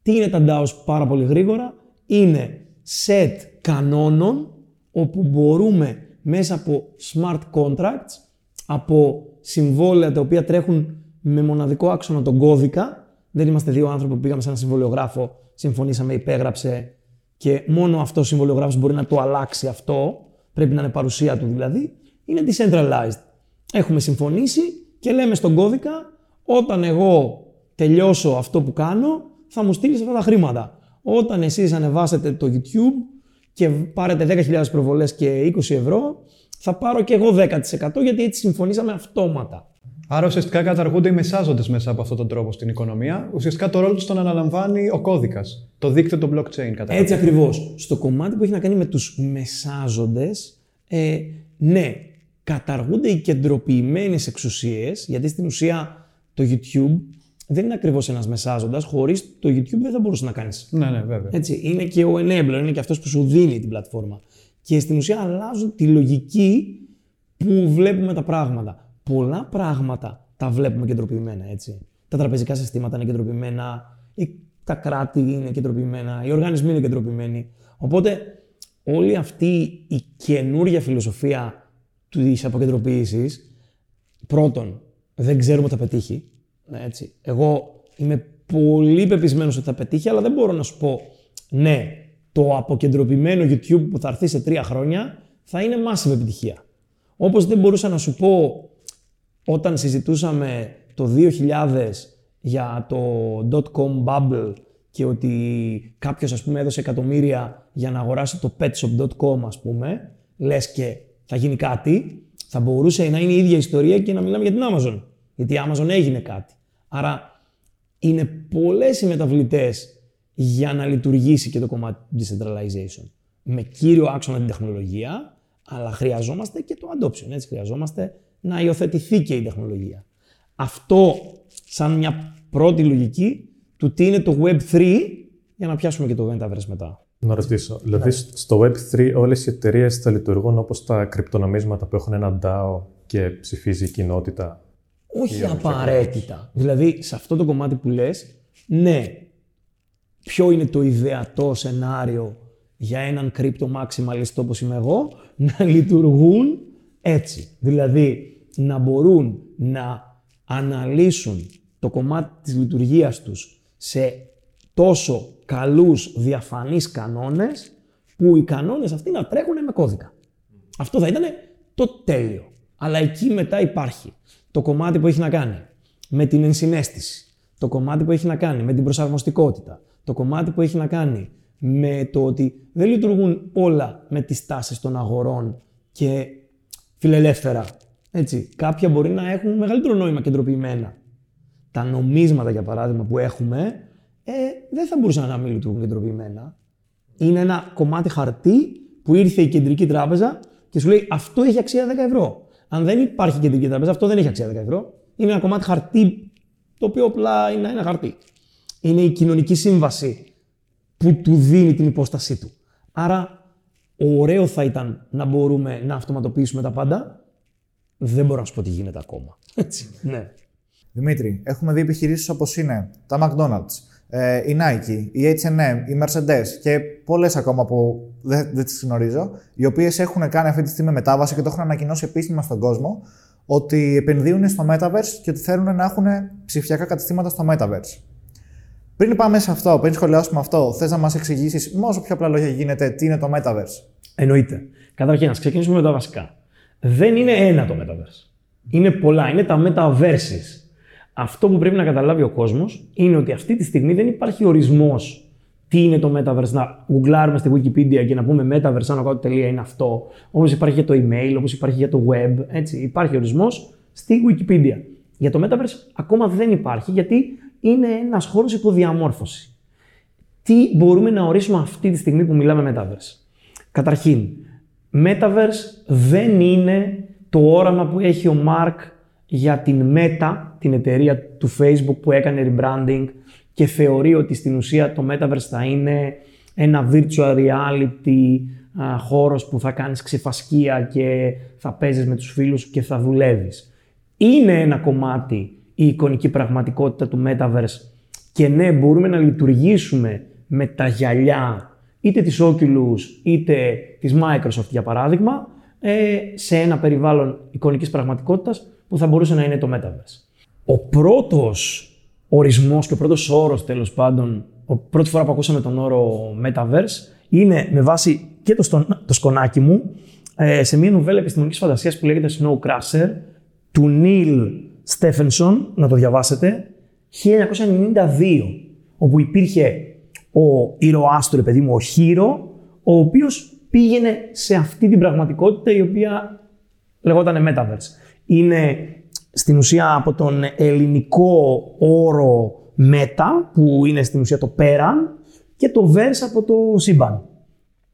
Τι είναι τα DAOs πάρα πολύ γρήγορα, είναι set κανόνων όπου μπορούμε μέσα από smart contracts, από συμβόλαια τα οποία τρέχουν με μοναδικό άξονα τον κώδικα, δεν είμαστε δύο άνθρωποι που πήγαμε σε ένα συμβολιογράφο, συμφωνήσαμε, υπέγραψε και μόνο αυτός ο συμβολιογράφος μπορεί να το αλλάξει αυτό, πρέπει να είναι παρουσία του δηλαδή, είναι decentralized. Έχουμε συμφωνήσει και λέμε στον κώδικα, όταν εγώ τελειώσω αυτό που κάνω, θα μου στείλεις αυτά τα χρήματα. Όταν εσείς ανεβάσετε το YouTube και πάρετε 10.000 προβολές και 20 ευρώ, θα πάρω και εγώ 10% γιατί έτσι συμφωνήσαμε αυτόματα. Άρα ουσιαστικά καταργούνται οι μεσάζοντες μέσα από αυτόν τον τρόπο στην οικονομία. Ουσιαστικά το ρόλο τους τον αναλαμβάνει ο κώδικας, το δίκτυο του blockchain. Κατά Έτσι ακριβώς. Στο κομμάτι που έχει να κάνει με τους μεσάζοντες, ε, ναι, καταργούνται οι κεντροποιημένες εξουσίες, γιατί στην ουσία το YouTube δεν είναι ακριβώς ένας μεσάζοντας. Χωρίς το YouTube δεν θα μπορούσες να κάνεις. Ναι, ναι, βέβαια. Έτσι, είναι και ο enabler, είναι και αυτός που σου δίνει την πλατφόρμα. Και στην ουσία αλλάζουν τη λογική που βλέπουμε τα πράγματα. Πολλά πράγματα τα βλέπουμε κεντροποιημένα, έτσι. Τα τραπεζικά συστήματα είναι κεντροποιημένα, τα κράτη είναι κεντροποιημένα, οι οργανισμοί είναι κεντροποιημένοι. Οπότε όλη αυτή η καινούργια φιλοσοφία της αποκεντρωποίηση, πρώτον, δεν ξέρουμε ότι θα πετύχει. Ναι, έτσι. Εγώ είμαι πολύ πεπισμένος ότι θα πετύχει, αλλά δεν μπορώ να σου πω ναι, το αποκεντρωπημένο YouTube που θα έρθει σε τρία χρόνια θα είναι massive επιτυχία. Όπως δεν μπορούσα να σου πω όταν συζητούσαμε το 2000 για το dot-com bubble και ότι κάποιος ας πούμε έδωσε εκατομμύρια για να αγοράσει το petshop.com ας πούμε, λες και θα γίνει κάτι, θα μπορούσε να είναι η ίδια ιστορία και να μιλάμε για την Amazon. Γιατί η Amazon έγινε κάτι. Άρα είναι πολλές οι μεταβλητές για να λειτουργήσει και το κομμάτι του decentralization. Με κύριο άξονα την τεχνολογία, αλλά χρειαζόμαστε και το adoption. Έτσι, χρειαζόμαστε να υιοθετηθεί και η τεχνολογία. Αυτό σαν μια πρώτη λογική του τι είναι το Web3 για να πιάσουμε και το Metaverse μετά. Να ρωτήσω, δηλαδή στο Web3 όλες οι εταιρείες θα λειτουργούν όπως τα κρυπτονομίσματα που έχουν ένα DAO και ψηφίζει η κοινότητα όχι απαραίτητα. Δηλαδή, σε αυτό το κομμάτι που λες, ναι, ποιο είναι το ιδεατό σενάριο για έναν κρύπτο μαξιμαλιστό όπως είμαι εγώ, να λειτουργούν έτσι. Δηλαδή, να μπορούν να αναλύσουν το κομμάτι της λειτουργίας τους σε τόσο καλούς διαφανείς κανόνες, που οι κανόνες αυτοί να τρέχουν με κώδικα. Αυτό θα ήταν το τέλειο. Αλλά εκεί μετά υπάρχει το κομμάτι που έχει να κάνει με την ενσυναίσθηση, το κομμάτι που έχει να κάνει με την προσαρμοστικότητα, το κομμάτι που έχει να κάνει με το ότι δεν λειτουργούν όλα με τις τάσεις των αγορών και φιλελεύθερα. Έτσι, κάποια μπορεί να έχουν μεγαλύτερο νόημα κεντροποιημένα. Τα νομίσματα, για παράδειγμα, που έχουμε, ε, δεν θα μπορούσαν να μην λειτουργούν κεντροποιημένα. Είναι ένα κομμάτι χαρτί που ήρθε η κεντρική τράπεζα και σου λέει αυτό έχει αξία 10 ευρώ. Αν δεν υπάρχει κεντρική τραπέζα, αυτό δεν έχει αξία 10 ευρώ. Είναι ένα κομμάτι χαρτί, το οποίο απλά είναι ένα χαρτί. Είναι η κοινωνική σύμβαση που του δίνει την υπόστασή του. Άρα, ωραίο θα ήταν να μπορούμε να αυτοματοποιήσουμε τα πάντα. Δεν μπορώ να σου πω τι γίνεται ακόμα. Έτσι. Ναι. Δημήτρη, έχουμε δει επιχειρήσεις όπως είναι τα McDonald's, ε, η Nike, η H&M, η Mercedes και πολλές ακόμα που δεν, δεν τις γνωρίζω, οι οποίες έχουν κάνει αυτή τη στιγμή μετάβαση και το έχουν ανακοινώσει επίσημα στον κόσμο, ότι επενδύουν στο Metaverse και ότι θέλουν να έχουν ψηφιακά καταστήματα στο Metaverse. Πριν πάμε σε αυτό, πριν σχολιάσουμε αυτό, θες να μας εξηγήσεις με όσο πιο απλά λόγια γίνεται τι είναι το Metaverse; Εννοείται. Καταρχήν, να ξεκινήσουμε με τα βασικά. Δεν είναι ένα το Metaverse. Είναι πολλά. Είναι τα Metaverses. Αυτό που πρέπει να καταλάβει ο κόσμος είναι ότι αυτή τη στιγμή δεν υπάρχει ορισμός τι είναι το Metaverse. Να γκουγκλάρουμε στη Wikipedia και να πούμε Metaverse, αν κάτω τελεία είναι αυτό. Όπως υπάρχει για το email, όπως υπάρχει για το web. Έτσι. Υπάρχει ορισμός στη Wikipedia. Για το Metaverse ακόμα δεν υπάρχει γιατί είναι ένας χώρος υποδιαμόρφωσης. Τι μπορούμε να ορίσουμε αυτή τη στιγμή που μιλάμε Metaverse; Καταρχήν, Metaverse δεν είναι το όραμα που έχει ο Mark για την Meta, την εταιρεία του Facebook που έκανε rebranding και θεωρεί ότι στην ουσία το Metaverse θα είναι ένα virtual reality α, χώρος που θα κάνεις ξεφασκία και θα παίζεις με τους φίλους και θα δουλεύεις. Είναι ένα κομμάτι η εικονική πραγματικότητα του Metaverse και ναι, μπορούμε να λειτουργήσουμε με τα γυαλιά είτε της Oculus είτε της Microsoft για παράδειγμα ε, σε ένα περιβάλλον εικονικής πραγματικότητας που θα μπορούσε να είναι το Metaverse. Ο πρώτος ορισμός και ο πρώτος όρος τέλος πάντων, ο πρώτη φορά που ακούσαμε τον όρο Metaverse είναι με βάση και το, το σκονάκι μου ε, σε μια νουβέλα επιστημονικής φαντασίας που λέγεται Snow Crusher του Neil Stephenson, να το διαβάσετε, 1992, όπου υπήρχε ο ήρωάς του, παιδί μου, ο Χείρο, ο οποίος πήγαινε σε αυτή την πραγματικότητα η οποία λεγόταν Metaverse. Είναι στην ουσία από τον ελληνικό όρο Meta, που είναι στην ουσία το πέραν, και το verse από το σύμπαν.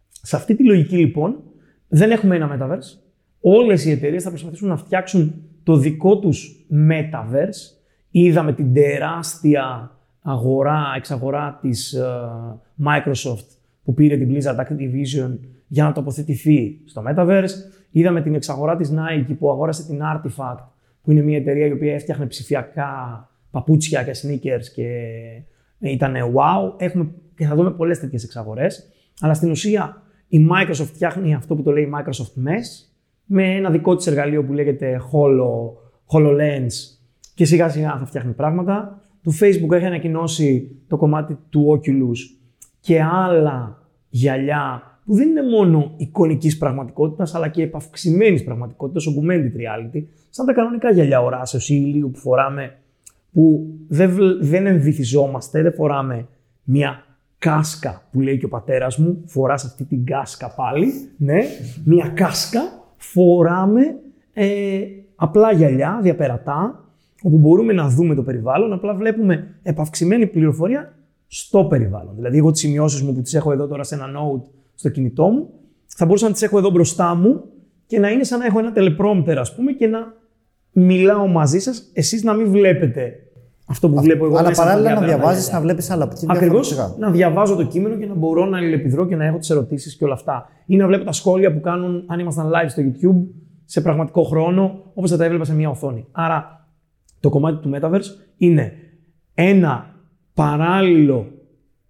Σε αυτή τη λογική λοιπόν δεν έχουμε ένα Metaverse. Όλες οι εταιρείες θα προσπαθήσουν να φτιάξουν το δικό τους Metaverse. Είδαμε την τεράστια αγορά, εξαγορά της uh, Microsoft που πήρε την Blizzard Activision για να τοποθετηθεί στο Metaverse. Είδαμε την εξαγορά της Nike που αγόρασε την Artifact, που είναι μια εταιρεία η οποία έφτιαχνε ψηφιακά παπούτσια και sneakers και ήταν wow. Έχουμε και θα δούμε πολλές τέτοιες εξαγορές. Αλλά στην ουσία η Microsoft φτιάχνει αυτό που το λέει Microsoft Mesh με ένα δικό της εργαλείο που λέγεται Holo, HoloLens και σιγά σιγά θα φτιάχνει πράγματα. Το Facebook έχει ανακοινώσει το κομμάτι του Oculus και άλλα γυαλιά που δεν είναι μόνο εικονικής πραγματικότητας, αλλά και επαυξημένης πραγματικότητας, augmented reality, σαν τα κανονικά γυαλιά οράσεω ή ηλίου που φοράμε, που δεν, δεν εμβυθιζόμαστε, δεν φοράμε μια κάσκα που λέει και ο πατέρας μου, φοράς αυτή την κάσκα πάλι, ναι, μια κάσκα, φοράμε ε, απλά γυαλιά, διαπερατά, όπου μπορούμε να δούμε το περιβάλλον, απλά βλέπουμε επαυξημένη πληροφορία στο περιβάλλον. Δηλαδή, εγώ τις σημειώσεις μου που τις έχω εδώ τώρα σε ένα note στο κινητό μου, θα μπορούσα να τις έχω εδώ μπροστά μου και να είναι σαν να έχω ένα teleprompter, ας πούμε, και να μιλάω μαζί σας, εσείς να μην βλέπετε αυτό που βλέπω εγώ. Αλλά παράλληλα να διαβάζεις, να βλέπεις άλλα Ακριβώς. Να διαβάζω το κείμενο και να μπορώ να αλληλεπιδρώ και να έχω τις ερωτήσεις και όλα αυτά. Ή να βλέπω τα σχόλια που κάνουν αν ήμασταν live στο YouTube σε πραγματικό χρόνο, όπως θα τα έβλεπα σε μια οθόνη. Άρα το κομμάτι του Metaverse είναι ένα παράλληλο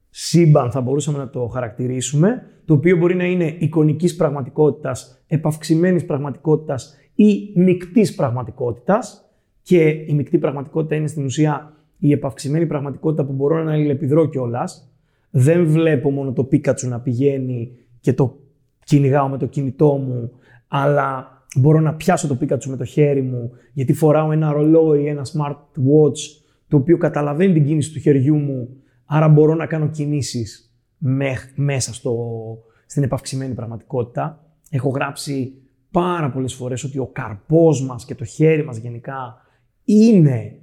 σύμπαν, θα μπορούσαμε να το χαρακτηρίσουμε, το οποίο μπορεί να είναι εικονικής πραγματικότητας, επαυξημένης πραγματικότητας ή μικτής πραγματικότητας. Και η μεικτή πραγματικότητα είναι στην ουσία η επαυξημένη πραγματικότητα που μπορώ να αλληλεπιδρώ κιόλας. Δεν βλέπω μόνο το Πίκατσου να πηγαίνει και το κυνηγάω με το κινητό μου, αλλά μπορώ να πιάσω το Πίκατσου με το χέρι μου, γιατί φοράω ένα ρολόι, ένα smart watch, το οποίο καταλαβαίνει την κίνηση του χεριού μου, άρα μπορώ να κάνω κινήσεις μέσα στο, στην επαυξημένη πραγματικότητα. Έχω γράψει πάρα πολλές φορές ότι ο καρπός μας και το χέρι μας γενικά είναι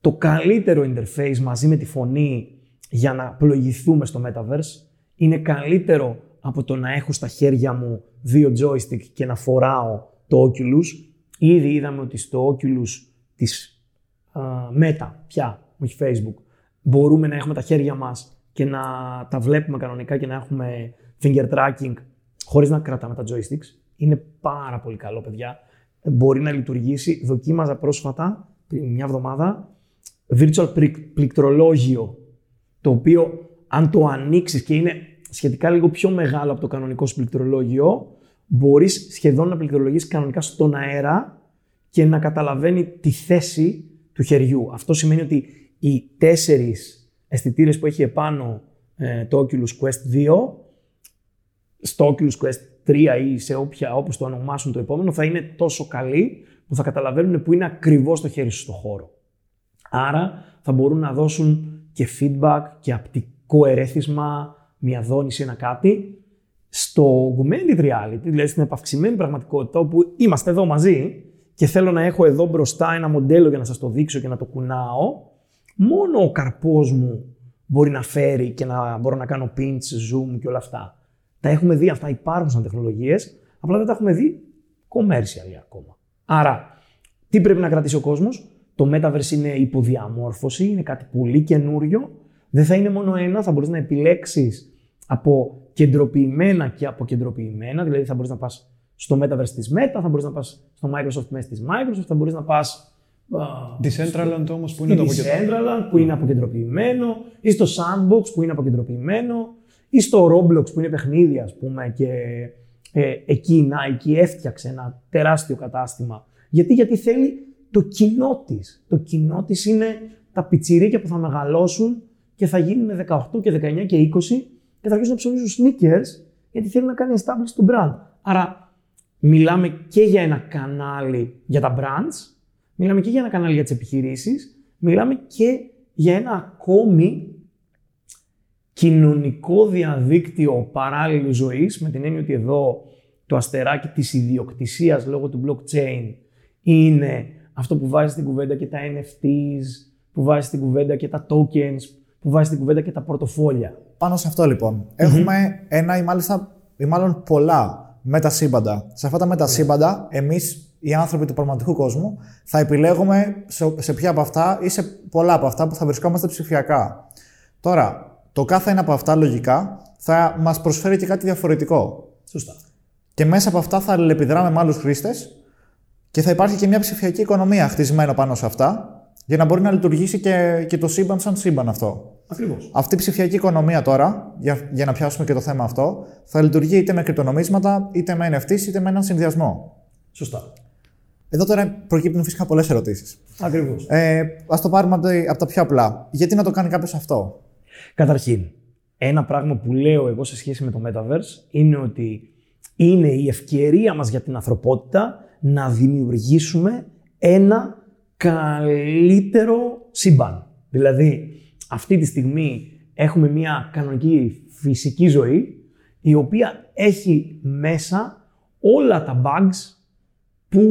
το καλύτερο interface μαζί με τη φωνή για να πλοηγηθούμε στο Metaverse. Είναι καλύτερο από το να έχω στα χέρια μου δύο joystick και να φοράω το Oculus. Ήδη είδαμε ότι στο Oculus της uh, Meta, πια, όχι Facebook, μπορούμε να έχουμε τα χέρια μας και να τα βλέπουμε κανονικά και να έχουμε finger tracking χωρίς να κρατάμε τα joysticks. Είναι πάρα πολύ καλό, παιδιά. Μπορεί να λειτουργήσει. Δοκίμαζα πρόσφατα πριν μια εβδομάδα, virtual πληκ- πληκτρολόγιο, το οποίο αν το ανοίξεις και είναι σχετικά λίγο πιο μεγάλο από το κανονικό σου πληκτρολόγιο, μπορείς σχεδόν να πληκτρολογήσεις κανονικά στον αέρα και να καταλαβαίνει τη θέση του χεριού. Αυτό σημαίνει ότι οι τέσσερις αισθητήρες που έχει επάνω ε, το Oculus Quest 2, στο Oculus Quest 3 ή σε όποια, όπως το ονομάσουν το επόμενο, θα είναι τόσο καλοί που θα καταλαβαίνουν που είναι ακριβώς το χέρι σου στο χώρο. Άρα θα μπορούν να δώσουν και feedback και απτικό ερέθισμα, μια δόνηση, ένα κάτι. Στο augmented reality, δηλαδή στην επαυξημένη πραγματικότητα, όπου είμαστε εδώ μαζί και θέλω να έχω εδώ μπροστά ένα μοντέλο για να σας το δείξω και να το κουνάω, μόνο ο καρπός μου μπορεί να φέρει και να μπορώ να κάνω pinch, zoom και όλα αυτά. Τα έχουμε δει αυτά, υπάρχουν σαν τεχνολογίες, απλά δεν τα έχουμε δει commercial ακόμα. Άρα, τι πρέπει να κρατήσει ο κόσμος, το Metaverse είναι υποδιαμόρφωση, είναι κάτι πολύ καινούριο. Δεν θα είναι μόνο ένα, θα μπορείς να επιλέξεις από κεντροποιημένα και αποκεντρωποιημένα, δηλαδή θα μπορείς να πας στο Metaverse της Meta, θα μπορείς να πας στο Microsoft μέσα της Microsoft, θα μπορείς να πας α, Decentraland όμως που είναι το στη αποκεντρωμένο. Decentraland που είναι αποκεντροποιημένο, ή στο Sandbox που είναι αποκεντρωποιημένο, ή στο Roblox που είναι παιχνίδια, ας πούμε, και ε, εκεί η Nike έφτιαξε ένα τεράστιο κατάστημα. Γιατί, γιατί θέλει το κοινό της. Το κοινό της είναι τα πιτσιρίκια που θα μεγαλώσουν και θα γίνουν 18 και 19 και 20 και θα αρχίσουν να ψωνίζουν sneakers γιατί θέλουν να κάνει establish το brand. Άρα μιλάμε και για ένα κανάλι για τα brands, μιλάμε και για ένα κανάλι για τις επιχειρήσεις, μιλάμε και για ένα ακόμη κοινωνικό διαδίκτυο παράλληλου ζωής, με την έννοια ότι εδώ το αστεράκι της ιδιοκτησίας λόγω του blockchain είναι αυτό που βάζει στην κουβέντα και τα NFTs, που βάζει στην κουβέντα και τα tokens, που βάζει στην κουβέντα και τα πορτοφόλια. Πάνω σε αυτό λοιπόν, έχουμε ένα ή μάλιστα ή μάλλον πολλά μετασύμπαντα. Σε αυτά τα μετασύμπαντα, εμείς οι άνθρωποι του πραγματικού κόσμου θα επιλέγουμε σε, σε ποια από αυτά ή σε πολλά από αυτά που θα βρισκόμαστε ψηφιακά. Τώρα, το κάθε ένα από αυτά λογικά θα μας προσφέρει και κάτι διαφορετικό. Σωστά. Και μέσα από αυτά θα αλληλεπιδράμε με άλλους χρήστες και θα υπάρχει και μια ψηφιακή οικονομία χτισμένη πάνω σε αυτά για να μπορεί να λειτουργήσει και, και το σύμπαν σαν σύμπαν αυτό. Ακριβώς. Αυτή η ψηφιακή οικονομία τώρα, για, για να πιάσουμε και το θέμα αυτό, θα λειτουργεί είτε με κρυπτονομίσματα, είτε με NFTs, είτε με έναν συνδυασμό. Σωστά. Εδώ τώρα προκύπτουν φυσικά πολλές ερωτήσεις. Ακριβώς. Ε, Α το πάρουμε από τα- από τα πιο απλά. Γιατί να το κάνει κάποιος αυτό; Καταρχήν, ένα πράγμα που λέω εγώ σε σχέση με το Metaverse είναι ότι είναι η ευκαιρία μας για την ανθρωπότητα να δημιουργήσουμε ένα καλύτερο σύμπαν. Δηλαδή, αυτή τη στιγμή έχουμε μια κανονική φυσική ζωή η οποία έχει μέσα όλα τα bugs που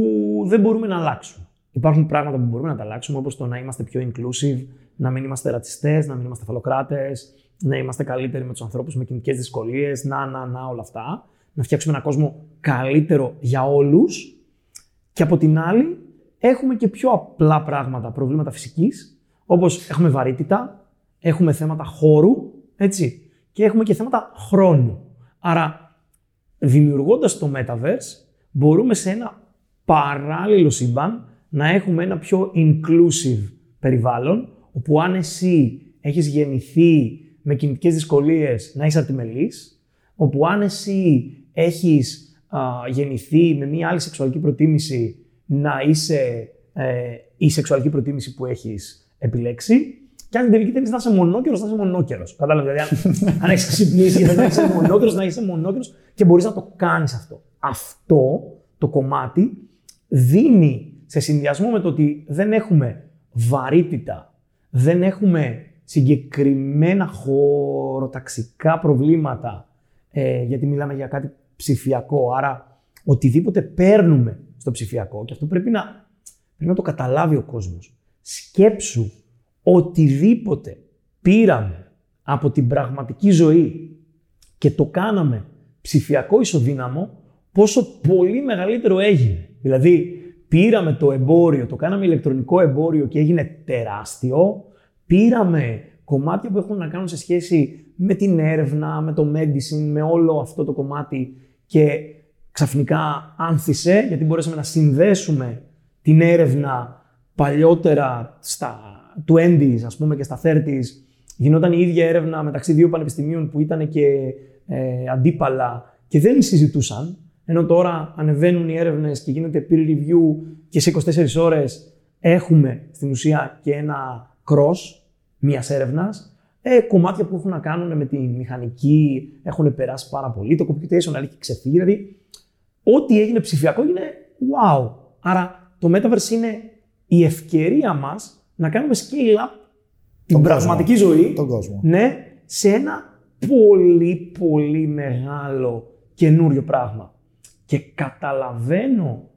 δεν μπορούμε να αλλάξουμε. Υπάρχουν πράγματα που μπορούμε να τα αλλάξουμε, όπως το να είμαστε πιο inclusive, να μην είμαστε ρατσιστές, να μην είμαστε φαλοκράτες, να είμαστε καλύτεροι με τους ανθρώπους με κοινωνικές δυσκολίες, να, να, να, όλα αυτά. Να φτιάξουμε έναν κόσμο καλύτερο για όλους. Και από την άλλη, έχουμε και πιο απλά πράγματα, προβλήματα φυσικής, όπως έχουμε βαρύτητα, έχουμε θέματα χώρου, έτσι, και έχουμε και θέματα χρόνου. Άρα, δημιουργώντας το Metaverse, μπορούμε σε ένα παράλληλο σύμπαν να έχουμε ένα πιο inclusive περιβάλλον, όπου αν εσύ έχεις γεννηθεί με κινητικές δυσκολίες να είσαι αρτιμελής, όπου αν εσύ έχεις α, γεννηθεί με μια άλλη σεξουαλική προτίμηση να είσαι ε, η σεξουαλική προτίμηση που έχεις επιλέξει, και αν την τελική θέλει να είσαι μονόκερος, να είσαι μονόκερος. Κατάλαβες. Δηλαδή, αν, αν έχεις ξυπνήσει και δεν είσαι μονόκερος, να είσαι μονόκερος και μπορείς να το κάνεις αυτό. Αυτό το κομμάτι δίνει σε συνδυασμό με το ότι δεν έχουμε βαρύτητα, δεν έχουμε συγκεκριμένα χωροταξικά προβλήματα, ε, γιατί μιλάμε για κάτι ψηφιακό. Άρα, οτιδήποτε παίρνουμε στο ψηφιακό, και αυτό πρέπει να, πρέπει να το καταλάβει ο κόσμος. Σκέψου οτιδήποτε πήραμε από την πραγματική ζωή και το κάναμε ψηφιακό ισοδύναμο, πόσο πολύ μεγαλύτερο έγινε. Δηλαδή, πήραμε το εμπόριο, το κάναμε ηλεκτρονικό εμπόριο και έγινε τεράστιο. Πήραμε κομμάτια που έχουν να κάνουν σε σχέση με την έρευνα, με το medicine, με όλο αυτό το κομμάτι και ξαφνικά άνθησε, γιατί μπορέσαμε να συνδέσουμε την έρευνα παλιότερα στα 20s ας πούμε και στα 30s γινόταν η ίδια έρευνα μεταξύ δύο πανεπιστημίων που ήταν και ε, αντίπαλα και δεν συζητούσαν, ενώ τώρα ανεβαίνουν οι έρευνες και γίνεται peer review και σε 24 ώρες έχουμε στην ουσία και ένα cross μιας έρευνας. Ε, κομμάτια που έχουν να κάνουν με τη μηχανική έχουν περάσει πάρα πολύ. Το computation έχει ξεφύγει. Δηλαδή, ό,τι έγινε ψηφιακό είναι wow. Άρα το Metaverse είναι η ευκαιρία μας να κάνουμε scale up την πραγματική ζωή Τον κόσμο. ναι, σε ένα πολύ πολύ μεγάλο καινούριο πράγμα. Και καταλαβαίνω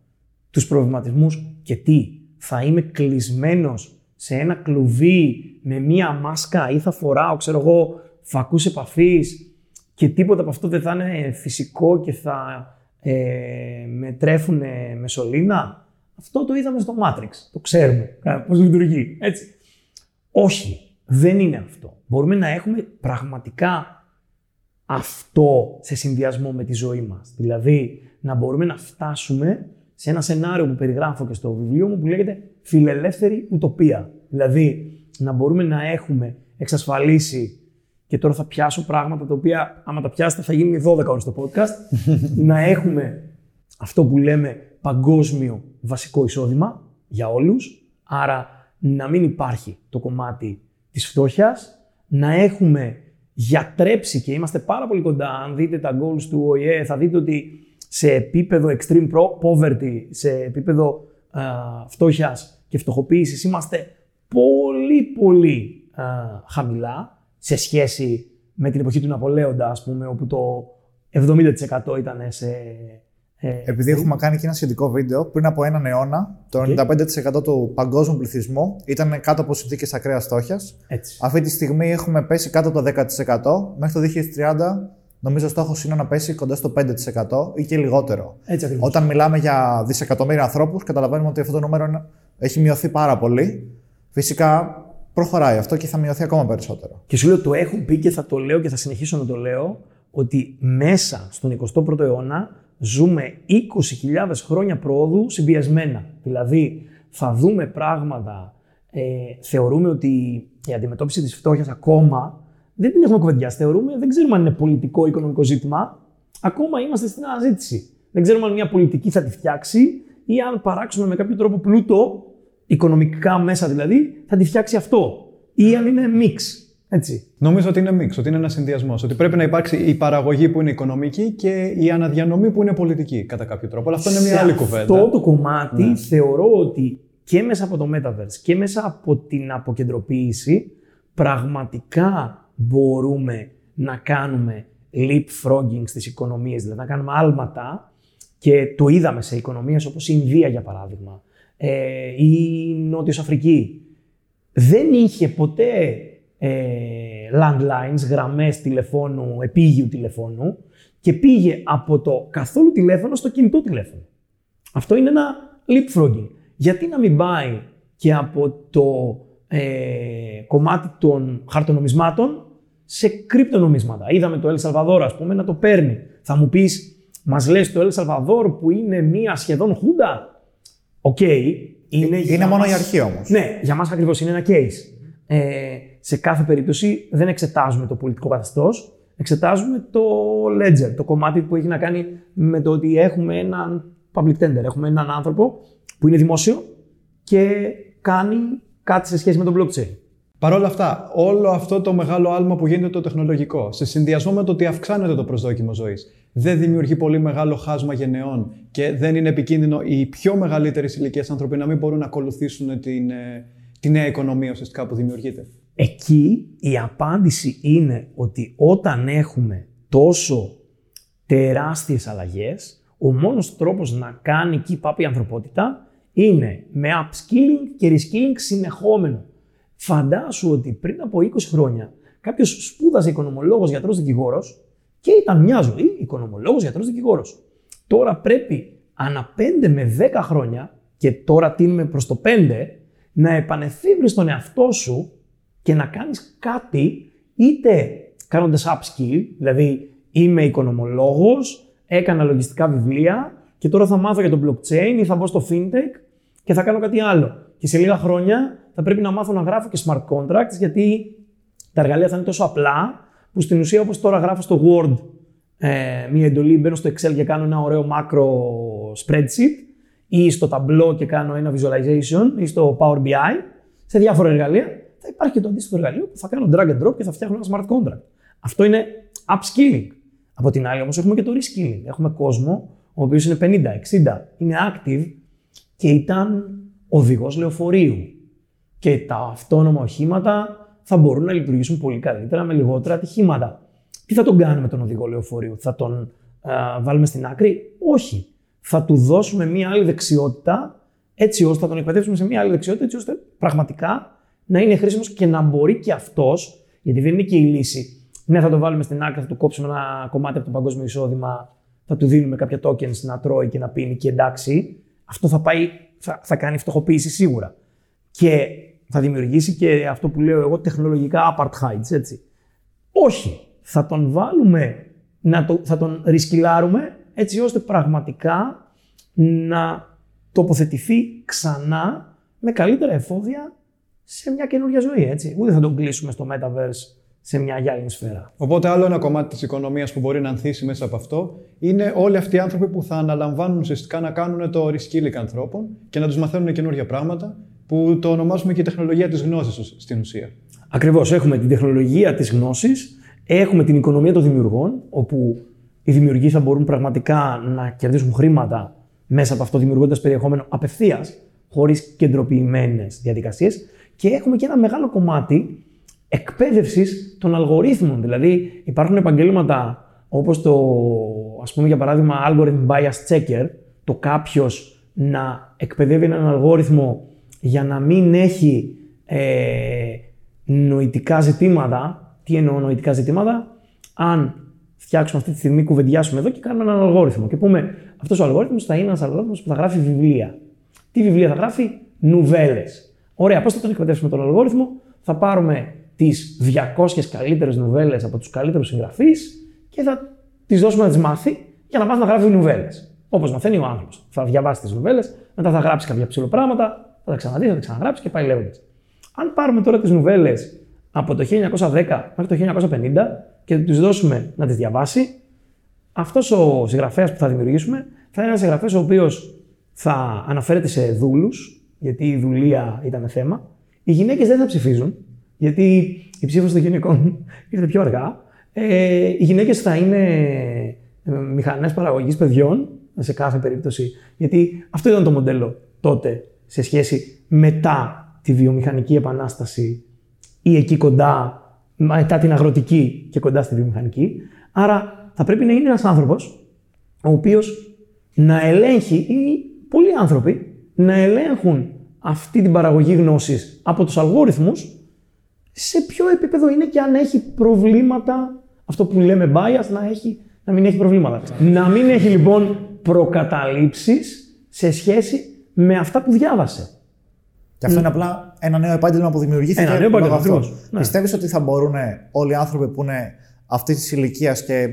τους προβληματισμούς και τι, θα είμαι κλεισμένος σε ένα κλουβί με μία μάσκα ή θα φοράω, ξέρω εγώ, φακούς επαφής και τίποτα από αυτό δεν θα είναι φυσικό και θα ε, με τρέφουν με σωλήνα. Αυτό το είδαμε στο Matrix. Το ξέρουμε ε, πώς λειτουργεί. Έτσι. Όχι, δεν είναι αυτό. Μπορούμε να έχουμε πραγματικά αυτό σε συνδυασμό με τη ζωή μας. Δηλαδή, να μπορούμε να φτάσουμε σε ένα σενάριο που περιγράφω και στο βιβλίο μου που λέγεται φιλελεύθερη ουτοπία. Δηλαδή, να μπορούμε να έχουμε εξασφαλίσει και τώρα θα πιάσω πράγματα τα οποία, άμα τα πιάσετε, θα γίνει 12 ώρες το podcast. να έχουμε αυτό που λέμε παγκόσμιο βασικό εισόδημα για όλους. Άρα, να μην υπάρχει το κομμάτι της φτώχειας. Να έχουμε γιατρέψει και είμαστε πάρα πολύ κοντά. Αν δείτε τα goals του ΟΗΕ, θα δείτε ότι σε επίπεδο extreme poverty, σε επίπεδο α, φτώχειας και φτωχοποίησης, είμαστε πολύ πολύ α, χαμηλά σε σχέση με την εποχή του Ναπολέοντα, ας πούμε, όπου το 70% ήταν σε... ε, Επειδή έχουμε κάνει και ένα σχετικό βίντεο, πριν από έναν αιώνα, το 95% του παγκόσμιου πληθυσμού ήταν κάτω από συνθήκες ακραίας φτώχειας. Έτσι. Αυτή τη στιγμή έχουμε πέσει κάτω από το 10%. Μέχρι το 2030, νομίζω ο στόχος είναι να πέσει κοντά στο 5% ή και λιγότερο. Έτσι ακριβώς. Όταν μιλάμε για δισεκατομμύρια ανθρώπους, καταλαβαίνουμε ότι αυτό το νούμερο είναι- έχει μειωθεί πάρα πολύ. Φυσικά προχωράει αυτό και θα μειωθεί ακόμα περισσότερο. Και σου λέω το έχω πει και θα το λέω και θα συνεχίσω να το λέω ότι μέσα στον 21ο αιώνα ζούμε 20.000 χρόνια πρόοδου συμπιεσμένα. Δηλαδή θα δούμε πράγματα, ε, θεωρούμε ότι η αντιμετώπιση της φτώχειας ακόμα δεν την έχουμε κουβεντιάσει. Θεωρούμε, δεν ξέρουμε αν είναι πολιτικό ή οικονομικό ζήτημα. Ακόμα είμαστε στην αναζήτηση. Δεν ξέρουμε αν μια πολιτική θα τη φτιάξει ή αν παράξουμε με κάποιο τρόπο πλούτο, οικονομικά μέσα δηλαδή, θα τη φτιάξει αυτό. Ή αν είναι μίξ. Έτσι. Νομίζω ότι είναι μίξ, ότι είναι ένας συνδυασμός. Ότι πρέπει να υπάρξει η παραγωγή που είναι οικονομική και η αναδιανομή που είναι πολιτική κατά κάποιο τρόπο. Αλλά αυτό είναι μια Σε άλλη κουβέντα. Αυτό το κομμάτι Ναι. θεωρώ ότι και μέσα από το Metaverse και μέσα από την αποκεντροποίηση πραγματικά μπορούμε να κάνουμε leapfrogging στις οικονομίες, δηλαδή να κάνουμε άλματα και το είδαμε σε οικονομίες όπως η Ινδία για παράδειγμα ε, ή η Νότιος Αφρική. Δεν είχε ποτέ ε, landlines, γραμμές τηλεφώνου, επίγειου τηλεφώνου και πήγε από το καθόλου τηλέφωνο στο κινητό τηλέφωνο. Αυτό είναι ένα leapfrogging. Γιατί να μην πάει και από το ε, κομμάτι των χαρτονομισμάτων σε κρυπτονομίσματα. Είδαμε το El Salvador, ας πούμε, να το παίρνει. Θα μου πεις, μας λες το El Salvador που είναι μία σχεδόν χούντα; Οκ. είναι Είναι μόνο η αρχή όμως. ναι, για μας ακριβώς είναι ένα case. Ε, σε κάθε περίπτωση δεν εξετάζουμε το πολιτικό καθεστώς, εξετάζουμε το ledger, το κομμάτι που έχει να κάνει με το ότι έχουμε έναν public tender, έχουμε έναν άνθρωπο που είναι δημόσιο και κάνει κάτι σε σχέση με το blockchain. Παρ' όλα αυτά, όλο αυτό το μεγάλο άλμα που γίνεται το τεχνολογικό, σε συνδυασμό με το ότι αυξάνεται το προσδόκιμο ζωής, δεν δημιουργεί πολύ μεγάλο χάσμα γενεών και δεν είναι επικίνδυνο οι πιο μεγαλύτερες ηλικίες άνθρωποι να μην μπορούν να ακολουθήσουν την, ε, τη νέα οικονομία ουσιαστικά που δημιουργείται. Εκεί η απάντηση είναι ότι όταν έχουμε τόσο τεράστιες αλλαγές, ο μόνος τρόπος να κάνει keep up η ανθρωπότητα είναι με upskilling και reskilling συνεχόμενο. Φαντάσου ότι πριν από 20 χρόνια κάποιος σπούδασε οικονομολόγος, γιατρός, δικηγόρος και ήταν μια ζωή οικονομολόγος, γιατρός, δικηγόρος. Τώρα πρέπει ανά 5 με 10 χρόνια και τώρα τίνουμε προς το 5 να επανεφεύρεις τον εαυτό σου και να κάνεις κάτι είτε κάνοντας upskill, δηλαδή είμαι οικονομολόγος, έκανα λογιστικά βιβλία και τώρα θα μάθω για το blockchain ή θα μπω στο fintech και θα κάνω κάτι άλλο. Και σε λίγα χρόνια θα πρέπει να μάθω να γράφω και smart contracts, γιατί τα εργαλεία θα είναι τόσο απλά, που στην ουσία όπως τώρα γράφω στο Word ε, μία εντολή, μπαίνω στο Excel και κάνω ένα ωραίο macro spreadsheet, ή στο Tableau και κάνω ένα visualization, ή στο Power BI, σε διάφορα εργαλεία, θα υπάρχει και το αντίστοιχο εργαλείο που θα κάνω drag and drop και θα φτιάχνω ένα smart contract. Αυτό είναι upskilling. Από την άλλη, όμως, έχουμε και το reskilling. Έχουμε κόσμο, ο οποίος είναι 50, 60, είναι active και ήταν οδηγός λεωφορείου. Και τα αυτόνομα οχήματα θα μπορούν να λειτουργήσουν πολύ καλύτερα με λιγότερα ατυχήματα. Τι θα τον κάνουμε τον οδηγό λεωφορείου, θα τον α, βάλουμε στην άκρη, Όχι. Θα του δώσουμε μία άλλη δεξιότητα, έτσι ώστε θα τον εκπαιδεύσουμε σε μία άλλη δεξιότητα, έτσι ώστε πραγματικά να είναι χρήσιμος και να μπορεί και αυτός, γιατί δεν είναι και η λύση ναι, θα το βάλουμε στην άκρη, θα του κόψουμε ένα κομμάτι από το παγκόσμιο εισόδημα, θα του δίνουμε κάποια tokens να τρώει και να πίνει και εντάξει, αυτό θα, πάει, θα, θα κάνει φτωχοποίηση σίγουρα. Και θα δημιουργήσει και αυτό που λέω εγώ τεχνολογικά apartheid, έτσι. Όχι. Θα τον βάλουμε, να το, θα τον ρισκυλάρουμε έτσι ώστε πραγματικά να τοποθετηθεί ξανά με καλύτερα εφόδια σε μια καινούργια ζωή, έτσι. Ούτε θα τον κλείσουμε στο Metaverse σε μια γυάλινη σφαίρα. Οπότε, άλλο ένα κομμάτι της οικονομίας που μπορεί να ανθίσει μέσα από αυτό είναι όλοι αυτοί οι άνθρωποι που θα αναλαμβάνουν ουσιαστικά να κάνουν το reskilling ανθρώπων και να τους μαθαίνουν καινούργια πράγματα, που το ονομάζουμε και η τεχνολογία της γνώσης στην ουσία. Ακριβώς. Έχουμε την τεχνολογία της γνώσης, έχουμε την οικονομία των δημιουργών, όπου οι δημιουργοί θα μπορούν πραγματικά να κερδίσουν χρήματα μέσα από αυτό, δημιουργώντα περιεχόμενο απευθείας, χωρίς κεντροποιημένες διαδικασίες. Και έχουμε και ένα μεγάλο κομμάτι εκπαίδευσης των αλγορίθμων. Δηλαδή, υπάρχουν επαγγέλματα όπως το, ας πούμε, για παράδειγμα, algorithm bias checker, το κάποιος να εκπαιδεύει έναν αλγόριθμο για να μην έχει ε, νοητικά ζητήματα. Τι εννοώ νοητικά ζητήματα, αν φτιάξουμε αυτή τη στιγμή, κουβεντιάσουμε εδώ και κάνουμε έναν αλγόριθμο και πούμε αυτός ο αλγόριθμος θα είναι ένας αλγόριθμος που θα γράφει βιβλία. Τι βιβλία θα γράφει, νουβέλες. Ωραία, πώς θα τον εκπαιδεύσουμε τον αλγόριθμο, θα πάρουμε τις 200 καλύτερες νουβέλες από τους καλύτερους συγγραφείς και θα τις δώσουμε να τις μάθει για να μάθει να γράφει νουβέλες. Όπως μαθαίνει ο άνθρωπος. Θα διαβάσει τις νουβέλες, μετά θα γράψει κάποια ψηλοπράγματα, θα τα ξαναδεί, θα τα ξαναγράψει και πάει λέγοντας. Αν πάρουμε τώρα τις νουβέλες από το 1910 μέχρι το 1950 και τους δώσουμε να τις διαβάσει, αυτός ο συγγραφέας που θα δημιουργήσουμε θα είναι ένας συγγραφέας ο οποίος θα αναφέρεται σε δούλους, γιατί η δουλεία ήταν θέμα. Οι γυναίκες δεν θα ψηφίζουν, γιατί η ψήφος των γυναικών ήρθε πιο αργά. Ε, οι γυναίκες θα είναι ε, μηχανές παραγωγής παιδιών σε κάθε περίπτωση. Γιατί αυτό ήταν το μοντέλο τότε σε σχέση μετά τη βιομηχανική επανάσταση ή εκεί κοντά, μετά την αγροτική και κοντά στη βιομηχανική. Άρα θα πρέπει να είναι ένας άνθρωπος ο οποίος να ελέγχει ή πολλοί άνθρωποι να ελέγχουν αυτή την παραγωγή γνώσης από τους αλγόριθμους σε ποιο επίπεδο είναι και αν έχει προβλήματα, αυτό που λέμε bias, να, έχει, να μην έχει προβλήματα. Να μην έχει λοιπόν προκαταλήψεις σε σχέση με αυτά που διάβασε. Και αυτό είναι απλά ένα νέο επάγγελμα που δημιουργήθηκε. Ένα νέο επάγγελμα. Ναι. Πιστεύεις ότι θα μπορούν όλοι οι άνθρωποι που είναι αυτής της ηλικίας και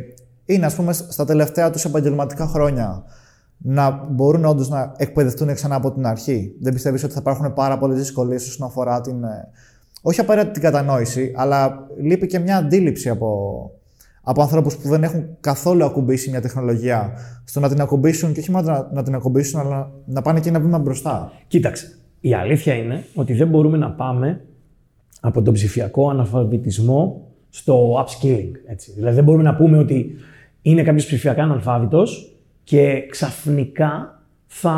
είναι, ας πούμε, στα τελευταία τους επαγγελματικά χρόνια να μπορούν όντως να εκπαιδευτούν ξανά από την αρχή; Δεν πιστεύεις ότι θα υπάρχουν πάρα πολλές δυσκολίες όσον αφορά την ε, όχι απαραίτητα την κατανόηση, αλλά λείπει και μια αντίληψη από, από ανθρώπου που δεν έχουν καθόλου ακουμπήσει μια τεχνολογία στο να την ακουμπήσουν και όχι μόνο να, να την ακουμπήσουν, αλλά να πάνε και ένα βήμα μπροστά. Κοίταξε. Η αλήθεια είναι ότι δεν μπορούμε να πάμε από τον ψηφιακό αναλφαβητισμό στο upskilling. Έτσι. Δηλαδή δεν μπορούμε να πούμε ότι είναι κάποιος ψηφιακά αναλφάβητος και ξαφνικά θα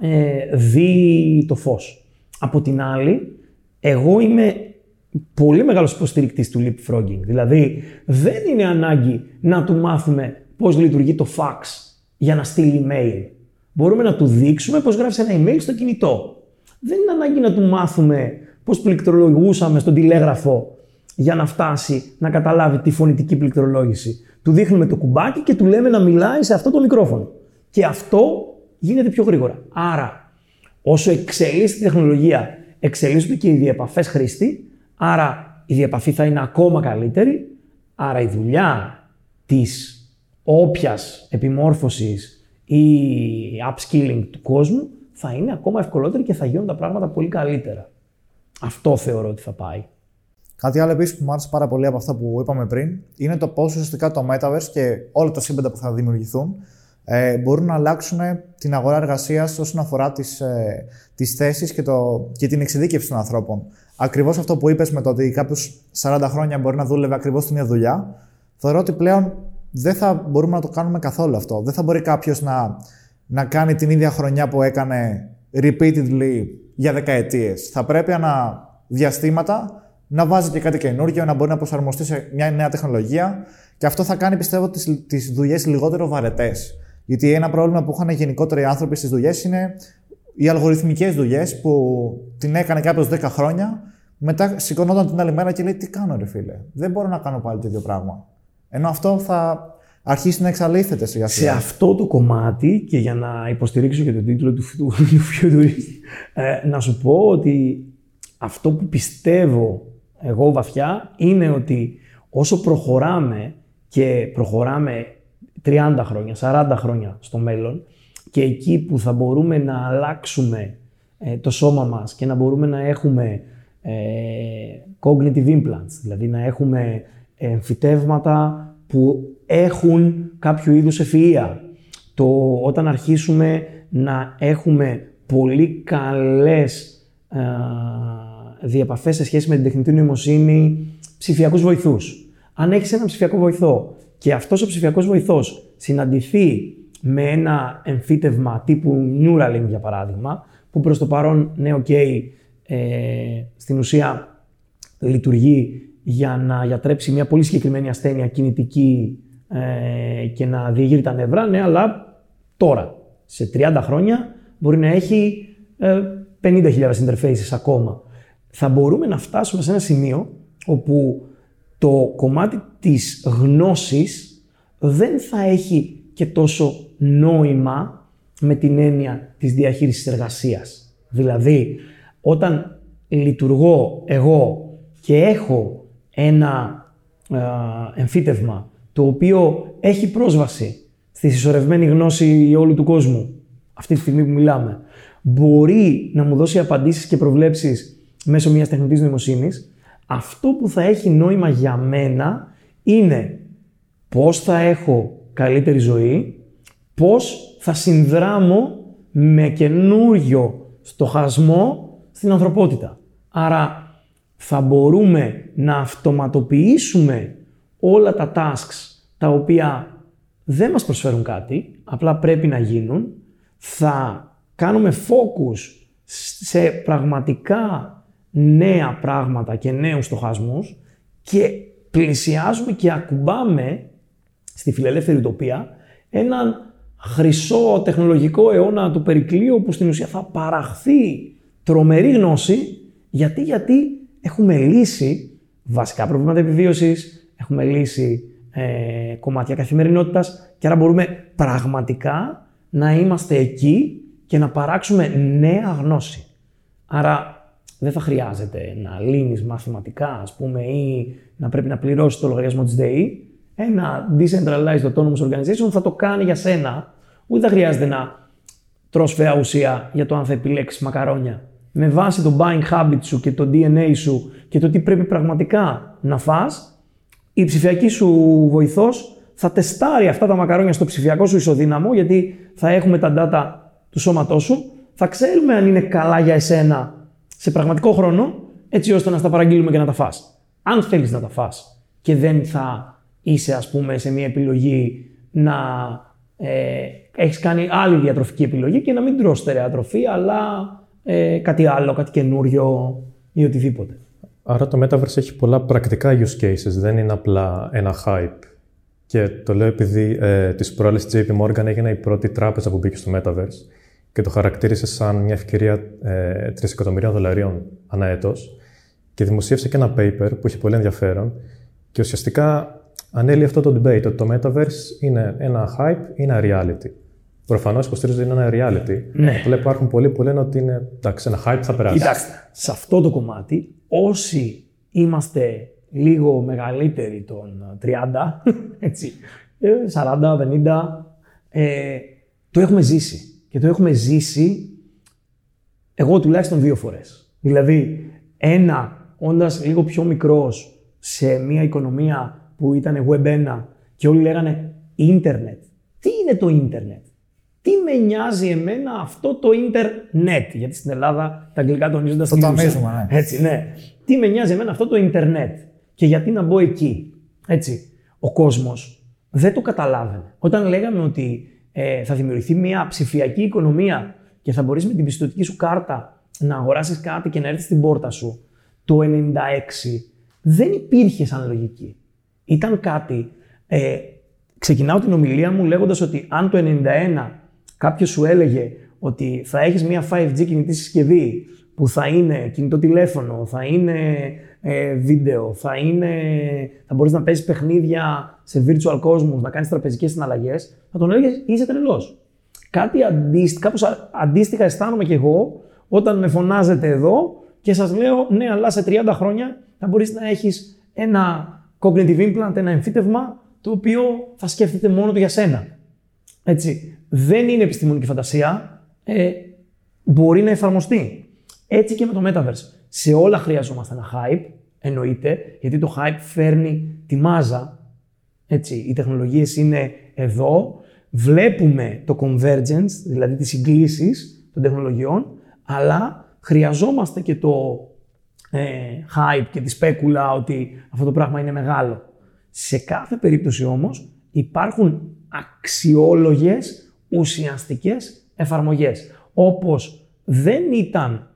ε, δει το φως. Από την άλλη, εγώ είμαι πολύ μεγάλος υποστηρικτής του leapfrogging. Δηλαδή, δεν είναι ανάγκη να του μάθουμε πώς λειτουργεί το fax για να στείλει email. Μπορούμε να του δείξουμε πώς γράφεις ένα email στο κινητό. Δεν είναι ανάγκη να του μάθουμε πώς πληκτρολογούσαμε στον τηλέγραφο για να φτάσει να καταλάβει τη φωνητική πληκτρολόγηση. Του δείχνουμε το κουμπάκι και του λέμε να μιλάει σε αυτό το μικρόφωνο. Και αυτό γίνεται πιο γρήγορα. Άρα, όσο εξελίσσεται η τεχνολογία εξελίσσονται και οι διαπαφές χρήστη, άρα η διαπαφή θα είναι ακόμα καλύτερη, άρα η δουλειά της όποιας επιμόρφωσης ή upskilling του κόσμου θα είναι ακόμα ευκολότερη και θα γίνουν τα πράγματα πολύ καλύτερα. Αυτό θεωρώ ότι θα πάει. Κάτι άλλο επίσης που μου άρεσε πάρα πολύ από αυτά που είπαμε πριν είναι το πώς ουσιαστικά το Metaverse και όλα τα σύμπαντα που θα δημιουργηθούν ε, μπορούν να αλλάξουν την αγορά εργασίας όσον αφορά τις ε, τις θέσεις και, το, και την εξειδίκευση των ανθρώπων. Ακριβώς αυτό που είπες με το ότι κάποιος 40 χρόνια μπορεί να δούλευε ακριβώς την ίδια δουλειά, θεωρώ ότι πλέον δεν θα μπορούμε να το κάνουμε καθόλου αυτό. Δεν θα μπορεί κάποιος να, να κάνει την ίδια χρονιά που έκανε repeatedly για δεκαετίες. Θα πρέπει ανά διαστήματα να βάζει και κάτι καινούργιο, να μπορεί να προσαρμοστεί σε μια νέα τεχνολογία και αυτό θα κάνει, πιστεύω, τις τις δουλειές λιγότερο βαρετές. Γιατί ένα πρόβλημα που είχαν γενικότερα οι άνθρωποι στις δουλειές είναι οι αλγοριθμικές δουλειές που την έκανε κάποιος 10 χρόνια, μετά σηκωνόταν την άλλη μέρα και λέει: Τι κάνω, ρε φίλε. Δεν μπορώ να κάνω πάλι το ίδιο πράγμα. Ενώ αυτό θα αρχίσει να εξαλείφεται σιγά σιγά. Σε αυτό το κομμάτι, και για να υποστηρίξω και τον τίτλο του, του, του ε, να σου πω ότι αυτό που πιστεύω εγώ βαθιά είναι ότι όσο προχωράμε και προχωράμε 30 χρόνια, 40 χρόνια στο μέλλον και εκεί που θα μπορούμε να αλλάξουμε ε, το σώμα μας και να μπορούμε να έχουμε ε, cognitive implants, δηλαδή να έχουμε εμφυτεύματα που έχουν κάποιο είδους ευφυΐα. Το, όταν αρχίσουμε να έχουμε πολύ καλές ε, διαπαφές σε σχέση με την τεχνητή νοημοσύνη, ψηφιακούς βοηθούς. Αν έχεις έναν ψηφιακό βοηθό και αυτός ο ψηφιακός βοηθός συναντηθεί με ένα εμφύτευμα τύπου Neuralink για παράδειγμα, που προς το παρόν, ναι, ok, okay, ε, στην ουσία λειτουργεί για να γιατρέψει μια πολύ συγκεκριμένη ασθένεια κινητική ε, και να διεγείρει τα νεύρα, ναι, αλλά τώρα, σε 30 χρόνια, μπορεί να έχει ε, 50.000 interfaces ακόμα. Θα μπορούμε να φτάσουμε σε ένα σημείο όπου το κομμάτι της γνώσης δεν θα έχει και τόσο νόημα με την έννοια της διαχείρισης εργασίας. Δηλαδή, όταν λειτουργώ εγώ και έχω ένα εμφύτευμα το οποίο έχει πρόσβαση στη συσσωρευμένη γνώση όλου του κόσμου, αυτή τη στιγμή που μιλάμε, μπορεί να μου δώσει απαντήσεις και προβλέψεις μέσω μιας τεχνητής νοημοσύνης, αυτό που θα έχει νόημα για μένα είναι πώς θα έχω καλύτερη ζωή, πώς θα συνδράμω με καινούριο στοχασμό στην ανθρωπότητα. Άρα θα μπορούμε να αυτοματοποιήσουμε όλα τα tasks τα οποία δεν μας προσφέρουν κάτι, απλά πρέπει να γίνουν, θα κάνουμε focus σε πραγματικά νέα πράγματα και νέους στοχασμούς και πλησιάζουμε και ακουμπάμε στη φιλελεύθερη ουτοπία έναν χρυσό τεχνολογικό αιώνα του Περικλείου που στην ουσία θα παραχθεί τρομερή γνώση γιατί, γιατί έχουμε λύσει βασικά προβλήματα επιβίωσης, έχουμε λύσει ε, κομμάτια καθημερινότητας και άρα μπορούμε πραγματικά να είμαστε εκεί και να παράξουμε νέα γνώση. Άρα δεν θα χρειάζεται να λύνεις μαθηματικά, ας πούμε, ή να πρέπει να πληρώσεις το λογαριασμό της ΔΕΗ. Ένα decentralized autonomous organization θα το κάνει για σένα. Ούτε θα χρειάζεται να τρως φαιά ουσία για το αν θα επιλέξεις μακαρόνια. Με βάση το buying habit σου και το DNA σου και το τι πρέπει πραγματικά να φας, η ψηφιακή σου βοηθός θα τεστάρει αυτά τα μακαρόνια στο ψηφιακό σου ισοδύναμο, γιατί θα έχουμε τα data του σώματός σου, θα ξέρουμε αν είναι καλά για εσένα σε πραγματικό χρόνο, έτσι ώστε να στα παραγγείλουμε και να τα φας. Αν θέλεις να τα φας και δεν θα είσαι, ας πούμε, σε μια επιλογή να ε, έχεις κάνει άλλη διατροφική επιλογή και να μην τρως στερεά τροφή, αλλά ε, κάτι άλλο, κάτι καινούριο ή οτιδήποτε. Άρα το Metaverse έχει πολλά πρακτικά use cases, δεν είναι απλά ένα hype. Και το λέω επειδή ε, τις προάλλες JP Morgan έγινε η πρώτη τράπεζα που μπήκε στο Metaverse και το χαρακτήρισε σαν μια ευκαιρία ε, 3 εκατομμυρίων δολαρίων ανά έτος και δημοσίευσε και ένα paper που είχε πολύ ενδιαφέρον και ουσιαστικά ανέλυε αυτό το debate ότι το Metaverse είναι ένα hype ή ένα reality. Προφανώς υποστηρίζει ότι είναι ένα reality. Ναι. Αλλά υπάρχουν πολλοί που λένε ότι είναι εντάξει, ένα hype θα περάσει. Κοιτάξτε, σε αυτό το κομμάτι, όσοι είμαστε λίγο μεγαλύτεροι των 30, έτσι, 40, 50, ε, το έχουμε ζήσει. Και το έχουμε ζήσει Εγώ τουλάχιστον δύο φορές. Δηλαδή, ένα, όντας λίγο πιο μικρός σε μια οικονομία που ήταν web 1 και όλοι λέγανε ίντερνετ. Τι είναι το ίντερνετ; Τι με νοιάζει εμένα αυτό το ίντερνετ; Γιατί στην Ελλάδα τα αγγλικά τονίζονται Το ταμίζουμε, ναι. Έτσι, ναι. Τι με νοιάζει εμένα αυτό το ίντερνετ; Και γιατί να μπω εκεί; Έτσι. Ο κόσμος δεν το καταλάβαινε. Όταν λέγαμε ότι ε, θα δημιουργηθεί μια ψηφιακή οικονομία και θα μπορείς με την πιστοτική σου κάρτα να αγοράσεις κάτι και να έρθεις στην πόρτα σου το 96 δεν υπήρχε σαν λογική. Ήταν κάτι... Ε, ξεκινάω την ομιλία μου λέγοντας ότι αν το 91 κάποιος σου έλεγε ότι θα έχεις μια 5G κινητή συσκευή που θα είναι κινητό τηλέφωνο, θα είναι ε, βίντεο, θα, είναι, θα μπορείς να παίζεις παιχνίδια σε virtual cosmos, να κάνεις τραπεζικές συναλλαγές, θα τον έλεγες είσαι τρελός. Κάτι αντίστοιχα, κάπως α- αντίστοιχα αισθάνομαι κι εγώ όταν με φωνάζετε εδώ και σας λέω ναι αλλά σε 30 χρόνια θα μπορείς να έχεις ένα cognitive implant, ένα εμφύτευμα το οποίο θα σκέφτεται μόνο του για σένα. Έτσι. Δεν είναι επιστημονική φαντασία. Ε, μπορεί να εφαρμοστεί. Έτσι και με το Metaverse. Σε όλα χρειαζόμαστε ένα hype, εννοείται, γιατί το hype φέρνει τη μάζα. Έτσι, οι τεχνολογίες είναι εδώ. Βλέπουμε το convergence, δηλαδή τις συγκλήσεις των τεχνολογιών, αλλά χρειαζόμαστε και το ε, hype και τη σπέκουλα ότι αυτό το πράγμα είναι μεγάλο. Σε κάθε περίπτωση όμως υπάρχουν αξιόλογες ουσιαστικές εφαρμογές. Όπως δεν ήταν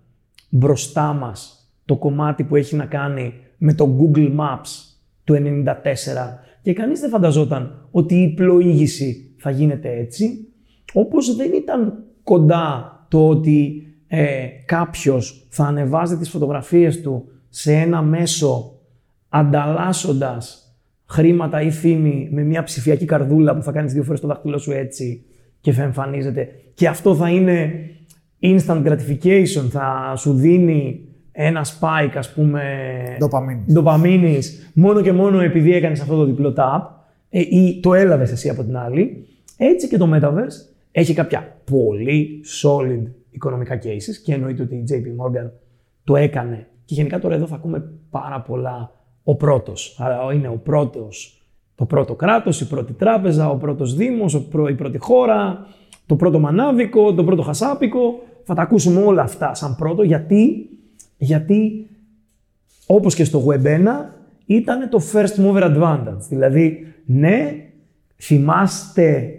μπροστά μας το κομμάτι που έχει να κάνει με το Google Maps του 1994 και κανείς δεν φανταζόταν ότι η πλοήγηση θα γίνεται έτσι, όπως δεν ήταν κοντά το ότι ε, κάποιος θα ανεβάζει τις φωτογραφίες του σε ένα μέσο ανταλλάσσοντας χρήματα ή φήμη με μια ψηφιακή καρδούλα που θα κάνεις δύο φορές το δάχτυλό σου έτσι και θα εμφανίζεται. Και αυτό θα είναι instant gratification, θα σου δίνει ένα spike ας πούμε Ντοπαμίνης. ντοπαμίνης μόνο και μόνο επειδή έκανες αυτό το διπλό tap ε, ή το έλαβες εσύ από την άλλη. Έτσι και το Metaverse έχει κάποια πολύ solid οικονομικά cases και εννοείται ότι η JP Morgan το έκανε και γενικά τώρα εδώ θα ακούμε πάρα πολλά ο πρώτος. Άρα είναι ο πρώτος, το πρώτο κράτος, η πρώτη τράπεζα, ο πρώτος δήμος, ο πρω- η πρώτη χώρα, το πρώτο μανάβικο, το πρώτο χασάπικο. Θα τα ακούσουμε όλα αυτά σαν πρώτο γιατί, γιατί όπως και στο Web 1 ήταν το first mover advantage. Δηλαδή, ναι, θυμάστε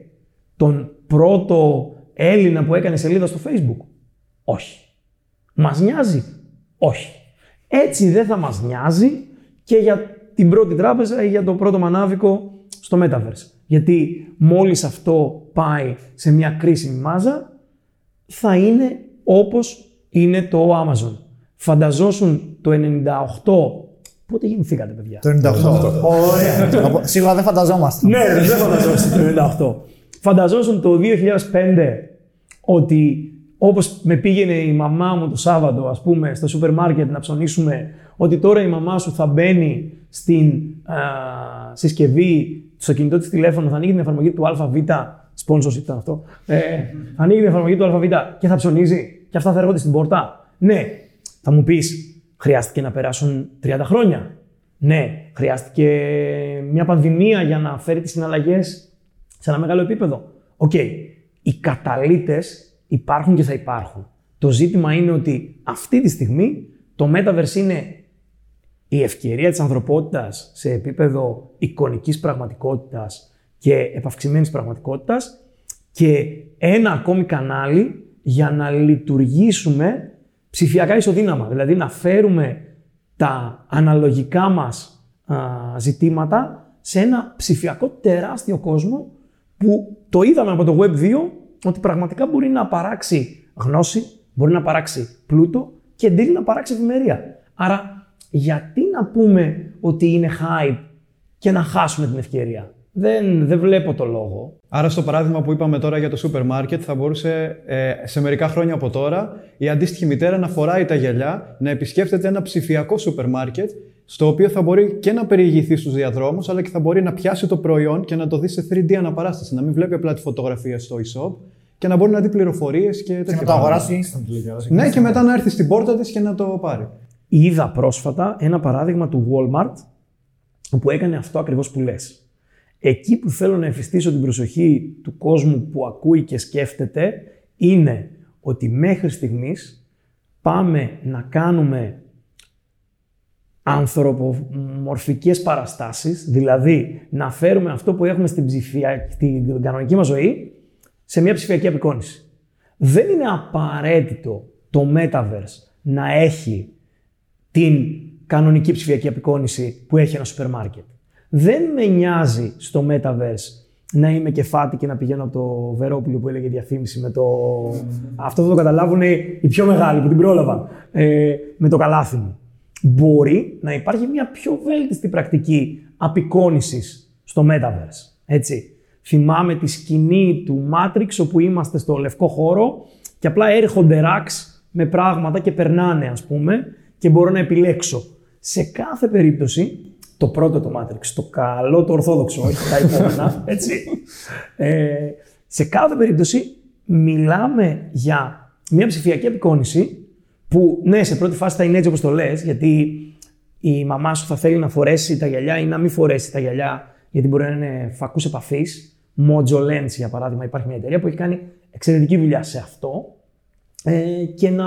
τον πρώτο Έλληνα που έκανε σελίδα στο Facebook. Όχι. Μας νοιάζει; Όχι. Έτσι δεν θα μας νοιάζει και για την πρώτη τράπεζα ή για το πρώτο μανάβικο στο Metaverse. Γιατί μόλις αυτό πάει σε μια κρίσιμη μάζα, θα είναι όπως είναι το Amazon. Φανταζόσουν το 98... Πότε γεννηθήκατε, παιδιά; Το 98. Ωραία. Από- Σίγουρα δεν φανταζόμαστε. Ναι, ρε, δεν φανταζόσουν το 98. Φανταζόσουν το 2005 ότι όπως με πήγαινε η μαμά μου το Σάββατο, ας πούμε, στο σούπερ μάρκετ να ψωνίσουμε, ότι τώρα η μαμά σου θα μπαίνει στην α, συσκευή, στο κινητό της τηλέφωνο, θα ανοίγει την εφαρμογή του ΑΒ, sponsors ήταν αυτό, ε, θα ανοίγει την εφαρμογή του ΑΒ και θα ψωνίζει και αυτά θα έρχονται στην πόρτα. Ναι, θα μου πεις, χρειάστηκε να περάσουν 30 χρόνια. Ναι, χρειάστηκε μια πανδημία για να φέρει τις συναλλαγές σε ένα μεγάλο επίπεδο. Οκ, οι καταλύτες υπάρχουν και θα υπάρχουν. Το ζήτημα είναι ότι αυτή τη στιγμή το Metaverse είναι η ευκαιρία της ανθρωπότητας σε επίπεδο εικονικής πραγματικότητας και επαυξημένης πραγματικότητας και ένα ακόμη κανάλι για να λειτουργήσουμε ψηφιακά ισοδύναμα. Δηλαδή να φέρουμε τα αναλογικά μας α, ζητήματα σε ένα ψηφιακό τεράστιο κόσμο που το είδαμε από το Web 2 ότι πραγματικά μπορεί να παράξει γνώση, μπορεί να παράξει πλούτο και εντέλει να παράξει ευημερία. Άρα γιατί να πούμε ότι είναι hype και να χάσουμε την ευκαιρία; Δεν, δεν βλέπω το λόγο. Άρα, στο παράδειγμα που είπαμε τώρα για το σούπερ μάρκετ, θα μπορούσε ε, σε μερικά χρόνια από τώρα η αντίστοιχη μητέρα να φοράει τα γυαλιά, να επισκέφτεται ένα ψηφιακό σούπερ μάρκετ, στο οποίο θα μπορεί και να περιηγηθεί στους διαδρόμους, αλλά και θα μπορεί να πιάσει το προϊόν και να το δει σε 3D αναπαράσταση. Να μην βλέπει απλά τη φωτογραφία στο e-shop και να μπορεί να δει πληροφορίες και τέτοια. Και να το πράγματα. αγοράσει instant λίγο. Ναι, και μετά να έρθει στην πόρτα της και να το πάρει. Είδα πρόσφατα ένα παράδειγμα του Walmart που έκανε αυτό ακριβώς που λες. Εκεί που θέλω να εφιστήσω την προσοχή του κόσμου που ακούει και σκέφτεται είναι ότι μέχρι στιγμής πάμε να κάνουμε ανθρωπομορφικές παραστάσεις, δηλαδή να φέρουμε αυτό που έχουμε στην, ψηφια... στην κανονική μας ζωή σε μια ψηφιακή απεικόνηση. Δεν είναι απαραίτητο το Metaverse να έχει την κανονική ψηφιακή απεικόνηση που έχει ένα σούπερ μάρκετ. Δεν με νοιάζει στο Metaverse να είμαι κεφάτη και να πηγαίνω από το Βερόπουλο που έλεγε διαφήμιση με το... Αυτό θα το καταλάβουν οι πιο μεγάλοι που την πρόλαβαν. Ε, με το καλάθι μου. Μπορεί να υπάρχει μια πιο βέλτιστη πρακτική απεικόνησης στο Metaverse. Έτσι. Θυμάμαι τη σκηνή του Matrix όπου είμαστε στο λευκό χώρο και απλά έρχονται racks με πράγματα και περνάνε ας πούμε και μπορώ να επιλέξω. Σε κάθε περίπτωση, το πρώτο το Matrix, το καλό, το ορθόδοξο, όχι τα επόμενα, έτσι. Ε, σε κάθε περίπτωση μιλάμε για μια ψηφιακή απεικόνηση που ναι, σε πρώτη φάση θα είναι έτσι όπως το λες, γιατί η μαμά σου θα θέλει να φορέσει τα γυαλιά ή να μην φορέσει τα γυαλιά, γιατί μπορεί να είναι φακούς επαφής. Mojo Lens, για παράδειγμα, υπάρχει μια εταιρεία που έχει κάνει εξαιρετική δουλειά σε αυτό ε, και να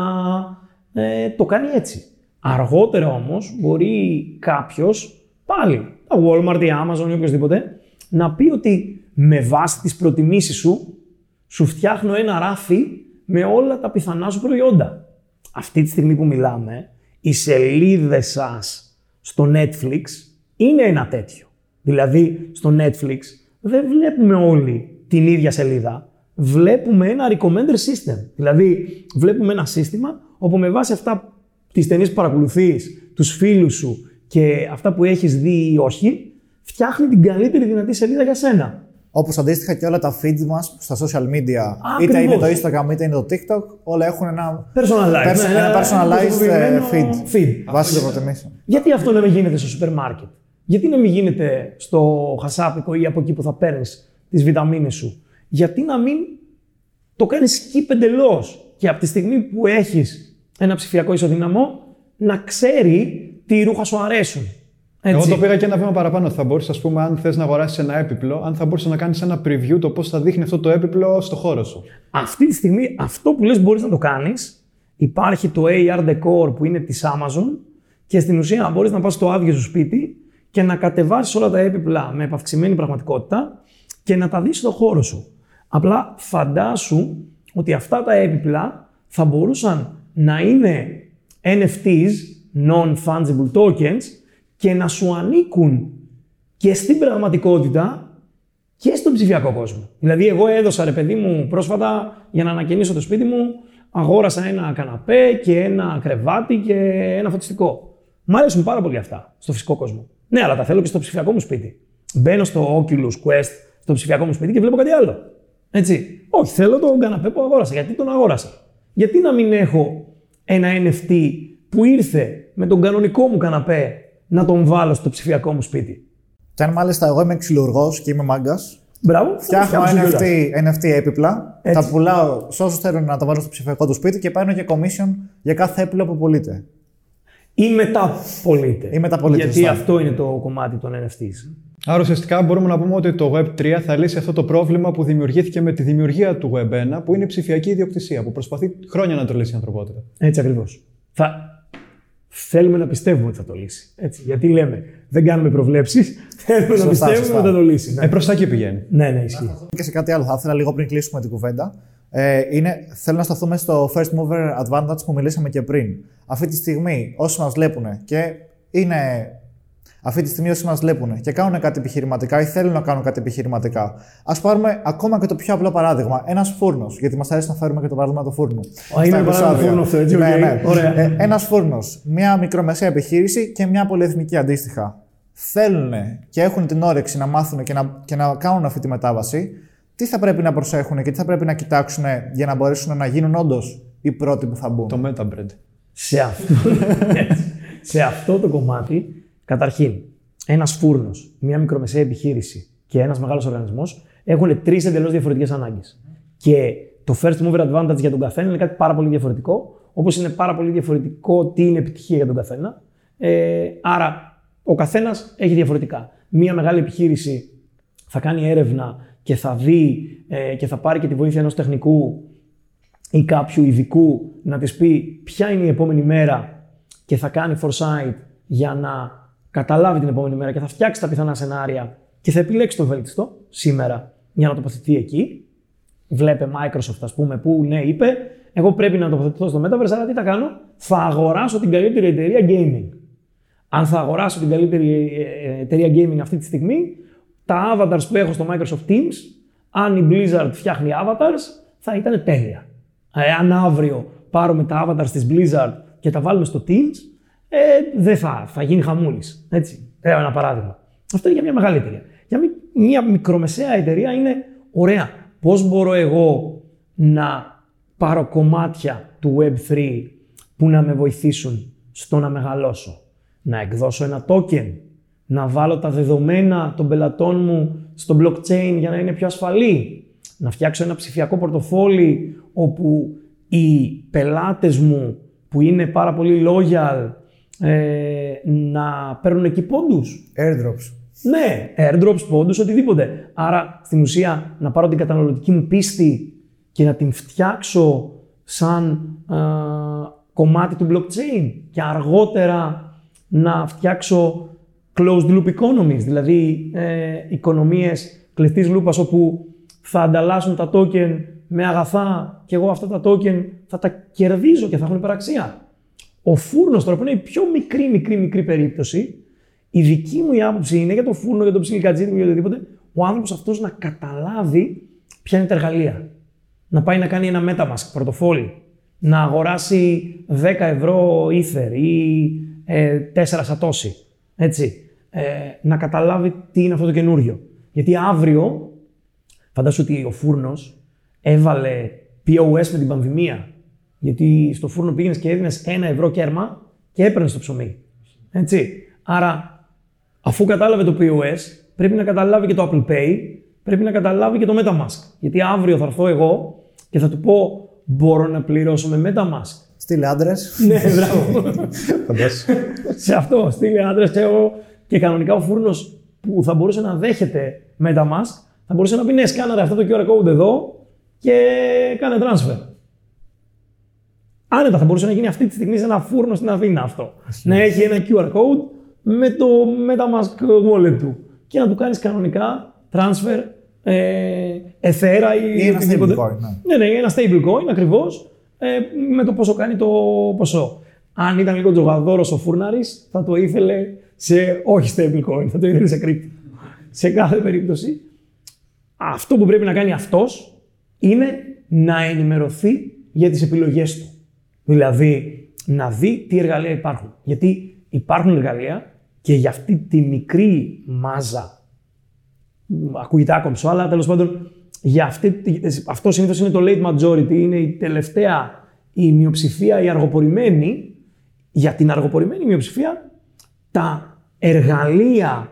ε, το κάνει έτσι. Αργότερα όμως μπορεί κάποιος, πάλι, τα Walmart, η Amazon ή οποιοδήποτε, να πει ότι με βάση τις προτιμήσεις σου, σου φτιάχνω ένα ράφι με όλα τα πιθανά σου προϊόντα. Αυτή τη στιγμή που μιλάμε, οι σελίδες σας στο Netflix είναι ένα τέτοιο. Δηλαδή, στο Netflix δεν βλέπουμε όλοι την ίδια σελίδα. Βλέπουμε ένα recommender system. Δηλαδή, βλέπουμε ένα σύστημα όπου με βάση αυτά τις ταινίες που παρακολουθείς, τους φίλους σου και αυτά που έχεις δει ή όχι, φτιάχνει την καλύτερη δυνατή σελίδα για σένα. Όπως αντίστοιχα και όλα τα feeds μας στα social media, είτε Ακριβώς. είναι το Instagram είτε είναι το TikTok, όλα έχουν ένα, Personalized. Perso- ναι, ένα personalized ε, προσωποποιημένο feed. feed. βάσει των προτιμήσεων. Γιατί αυτό να μην γίνεται στο σούπερ μάρκετ. Γιατί να μην γίνεται στο χασάπικο ή από εκεί που θα παίρνεις τις βιταμίνες σου; Γιατί να μην το κάνεις skip εντελώς; Και από τη στιγμή που έχεις ένα ψηφιακό ισοδυναμό, να ξέρει τι ρούχα σου αρέσουν. Έτσι. Εγώ το πήγα και ένα βήμα παραπάνω. Θα μπορούσε, ας πούμε, αν θες να αγοράσεις ένα έπιπλο, αν θα μπορούσε να κάνεις ένα preview το πώς θα δείχνει αυτό το έπιπλο στο χώρο σου. Αυτή τη στιγμή αυτό που λες μπορείς να το κάνεις. Υπάρχει το AR Decor που είναι της Amazon και στην ουσία μπορείς να πας στο άδειο σου σπίτι και να κατεβάσεις όλα τα έπιπλα με επαυξημένη πραγματικότητα και να τα δεις στο χώρο σου. Απλά φαντάσου ότι αυτά τα έπιπλα θα μπορούσαν να είναι NFTs, Non-Fungible Tokens, και να σου ανήκουν και στην πραγματικότητα και στον ψηφιακό κόσμο. Δηλαδή, εγώ έδωσα ρε παιδί μου πρόσφατα για να ανακαινήσω το σπίτι μου, αγόρασα ένα καναπέ και ένα κρεβάτι και ένα φωτιστικό. Μ' αρέσουν πάρα πολύ αυτά στο φυσικό κόσμο. Ναι, αλλά τα θέλω και στο ψηφιακό μου σπίτι. Μπαίνω στο Oculus Quest, στο ψηφιακό μου σπίτι και βλέπω κάτι άλλο. Έτσι. Όχι, θέλω τον καναπέ που αγόρασα. Γιατί τον αγόρασα; Γιατί να μην έχω ένα NFT που ήρθε με τον κανονικό μου καναπέ να τον βάλω στο ψηφιακό μου σπίτι. Και αν μάλιστα εγώ είμαι ξυλουργός και είμαι μάγκας, Μπράβο. θα φτιάχνω το φτιάξω NFT, NFT έπιπλα, Έτσι. τα πουλάω σε όσους θέλουν να τα βάλουν στο ψηφιακό του σπίτι και παίρνω και commission για κάθε έπιπλο που πωλείται. Ή μεταπολείται. Ή μεταπολείται, Γιατί σωστά. αυτό είναι το κομμάτι των NFTs. Άρα ουσιαστικά μπορούμε να πούμε ότι το Web3 θα λύσει αυτό το πρόβλημα που δημιουργήθηκε με τη δημιουργία του Web1, που είναι η ψηφιακή ιδιοκτησία, που προσπαθεί χρόνια να το λύσει η ανθρωπότητα. Έτσι ακριβώς. Θα... Θέλουμε να πιστεύουμε ότι θα το λύσει. Έτσι. Γιατί λέμε, δεν κάνουμε προβλέψεις. Θέλουμε να Σωστά, πιστεύουμε σωστά. ότι θα το λύσει. Ναι, Ε, προς τα εκεί πηγαίνει. ναι, ναι ισχύει. Και σε κάτι άλλο, θα ήθελα λίγο πριν κλείσουμε την κουβέντα. Ε, είναι, θέλω να σταθούμε στο first mover advantage που μιλήσαμε και πριν. Αυτή τη στιγμή, όσοι μας βλέπουν και είναι. Αυτή τη στιγμή όσοι μας βλέπουν και κάνουν κάτι επιχειρηματικά ή θέλουν να κάνουν κάτι επιχειρηματικά. Ας πάρουμε ακόμα και το πιο απλό παράδειγμα. Ένας φούρνος. Γιατί μας αρέσει να φέρουμε και το παράδειγμα του φούρνου. Α, είναι Στα παράδειγμα επεισόδια. φούρνου αυτό, έτσι, Ναι, οκ. ναι. Ωραία. Ε, ένας φούρνος, μια μικρομεσαία επιχείρηση και μια πολυεθνική αντίστοιχα. Θέλουν και έχουν την όρεξη να μάθουν και να, και να κάνουν αυτή τη μετάβαση. Τι θα πρέπει να προσέχουν και τι θα πρέπει να κοιτάξουν για να μπορέσουν να γίνουν όντως οι πρώτοι που θα μπουν; Το Metabread. σε, αυτό, σε αυτό το κομμάτι, καταρχήν, ένας φούρνος, μια μικρομεσαία επιχείρηση και ένας μεγάλος οργανισμός έχουν τρεις εντελώς διαφορετικές ανάγκες. Και το first mover advantage για τον καθένα είναι κάτι πάρα πολύ διαφορετικό. Όπως είναι πάρα πολύ διαφορετικό τι είναι επιτυχία για τον καθένα. Ε, άρα, ο καθένας έχει διαφορετικά. Μία μεγάλη επιχείρηση θα κάνει έρευνα και θα δει ε, και θα πάρει και τη βοήθεια ενός τεχνικού ή κάποιου ειδικού να της πει ποια είναι η επόμενη μέρα και θα κάνει foresight για να καταλάβει την επόμενη μέρα και θα φτιάξει τα πιθανά σενάρια και θα επιλέξει το βέλτιστο σήμερα για να τοποθετηθεί εκεί. Βλέπε Microsoft, ας πούμε, που ναι, είπε, εγώ πρέπει να τοποθετηθώ στο Metaverse, αλλά τι θα κάνω, θα αγοράσω την καλύτερη εταιρεία gaming. Αν θα αγοράσω την καλύτερη ε, ε, εταιρεία gaming αυτή τη στιγμή, τα avatars που έχω στο Microsoft Teams, αν η Blizzard φτιάχνει avatars, θα ήταν τέλεια. Ε, αν αύριο πάρουμε τα avatars της Blizzard και τα βάλουμε στο Teams, ε, δεν θα, θα γίνει χαμούλης. Έτσι. Λέω ένα παράδειγμα. Αυτό είναι για μια μεγάλη εταιρεία. Για μια μικρομεσαία εταιρεία είναι ωραία. Πώς μπορώ εγώ να πάρω κομμάτια του Web3 που να με βοηθήσουν στο να μεγαλώσω; Να εκδώσω ένα token, να βάλω τα δεδομένα των πελατών μου στο blockchain για να είναι πιο ασφαλή, να φτιάξω ένα ψηφιακό πορτοφόλι όπου οι πελάτες μου που είναι πάρα πολύ loyal ε, να παίρνουν εκεί πόντους. Airdrops. Ναι, airdrops, πόντους, οτιδήποτε. Άρα, στην ουσία, να πάρω την καταναλωτική μου πίστη και να την φτιάξω σαν κομμάτι του blockchain και αργότερα να φτιάξω closed loop economies, δηλαδή ε, οικονομίες κλειστής λούπας όπου θα ανταλλάσσουν τα token με αγαθά και εγώ αυτά τα token θα τα κερδίζω και θα έχουν υπεραξία. Ο φούρνος τώρα που είναι η πιο μικρή, μικρή, μικρή περίπτωση, η δική μου η άποψη είναι για το φούρνο, για το ψιλικατζίδι, για οτιδήποτε, ο άνθρωπος αυτός να καταλάβει ποια είναι τα εργαλεία. Να πάει να κάνει ένα MetaMask πορτοφόλι, να αγοράσει 10 ευρώ Ether ή ε, 4 Satoshi. Έτσι. Ε, να καταλάβει τι είναι αυτό το καινούριο. Γιατί αύριο, φαντάσου ότι ο φούρνος έβαλε POS με την πανδημία γιατί στο φούρνο πήγαινες και έδινες ένα ευρώ κέρμα και έπαιρνες το ψωμί. Έτσι. Άρα, αφού κατάλαβε το POS, πρέπει να καταλάβει και το Apple Pay, πρέπει να καταλάβει και το MetaMask. Γιατί αύριο θα έρθω εγώ και θα του πω: Μπορώ να πληρώσω με MetaMask. Στείλε άντρες. ναι, μπράβο. Σε αυτό, στείλε άντρες και εγώ. Και κανονικά ο φούρνος που θα μπορούσε να δέχεται MetaMask, θα μπορούσε να πει: Ναι, σκάναρε αυτό το QR code εδώ και κάνε transfer. Άνετα θα μπορούσε να γίνει αυτή τη στιγμή σε ένα φούρνο στην Αθήνα αυτό. Να έχει ένα QR code με το MetaMask wallet του και να του κάνεις κανονικά transfer ε, εθέρα ή, ή ένα stablecoin. Ναι. ναι, ναι, ένα stablecoin ακριβώς ε, με το πόσο κάνει το ποσό. Αν ήταν λίγο τζογαδόρος ο φούρναρης, θα το ήθελε σε όχι stablecoin, θα το ήθελε σε crypto. σε κάθε περίπτωση, αυτό που πρέπει να κάνει αυτός είναι να ενημερωθεί για τις επιλογές του. Δηλαδή, να δει τι εργαλεία υπάρχουν. Γιατί υπάρχουν εργαλεία και για αυτή τη μικρή μάζα, ακούγεται άκομψο, αλλά τέλος πάντων, για αυτή, αυτό συνήθως είναι το late majority, είναι η τελευταία, η μειοψηφία, η αργοπορημένη. Για την αργοπορημένη μειοψηφία, τα εργαλεία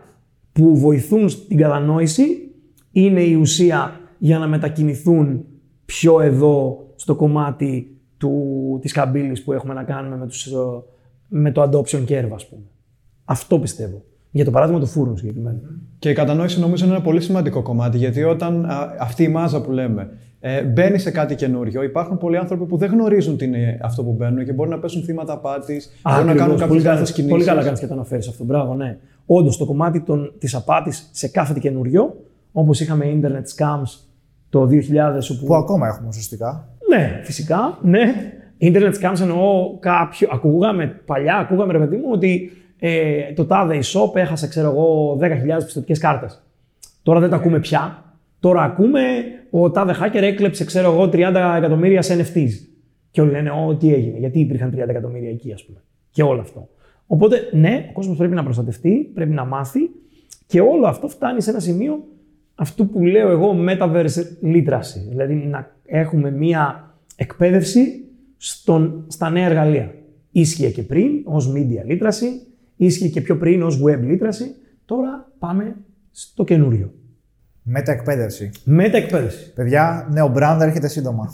που βοηθούν στην κατανόηση είναι η ουσία για να μετακινηθούν πιο εδώ στο κομμάτι του, της καμπύλης που έχουμε να κάνουμε με, τους, ε, με το adoption curve, ας πούμε. Αυτό πιστεύω. Για το παράδειγμα του φούρνου συγκεκριμένα. Και η κατανόηση νομίζω είναι ένα πολύ σημαντικό κομμάτι, γιατί όταν α, αυτή η μάζα που λέμε ε, μπαίνει σε κάτι καινούριο, υπάρχουν πολλοί άνθρωποι που δεν γνωρίζουν τι είναι αυτό που μπαίνουν και μπορεί να πέσουν θύματα απάτης, μπορεί να κάνουν κάποιες λάθο κινήσει. Πολύ καλά κάνεις και το αναφέρεις αυτό. Μπράβο, ναι. Όντως, το κομμάτι της απάτης σε κάθε τι καινούριο, όπως είχαμε internet scams το 2000. Όπου... Που ακόμα έχουμε ουσιαστικά. Ναι, φυσικά. Ναι. Internet scams εννοώ κάποιο. Ακούγαμε παλιά, ακούγαμε ρε παιδί μου ότι ε, το τάδε e-shop έχασε, ξέρω εγώ, 10.000 πιστοτικές κάρτες. Τώρα δεν τα ακούμε πια. Τώρα ακούμε ο τάδε hacker έκλεψε, ξέρω εγώ, 30 εκατομμύρια σε NFTs. Και όλοι λένε, Ω, τι έγινε, γιατί υπήρχαν 30 εκατομμύρια εκεί, ας πούμε. Και όλο αυτό. Οπότε, ναι, ο κόσμος πρέπει να προστατευτεί, πρέπει να μάθει και όλο αυτό φτάνει σε ένα σημείο αυτού που λέω εγώ metaverse literacy. Δηλαδή να έχουμε μία εκπαίδευση στον, στα νέα εργαλεία. Ίσχυε και πριν ως media literacy, ίσχυε και πιο πριν ως web literacy, τώρα πάμε στο καινούριο. Μεταεκπαίδευση. Μεταεκπαίδευση. Παιδιά, νέο brand έρχεται σύντομα.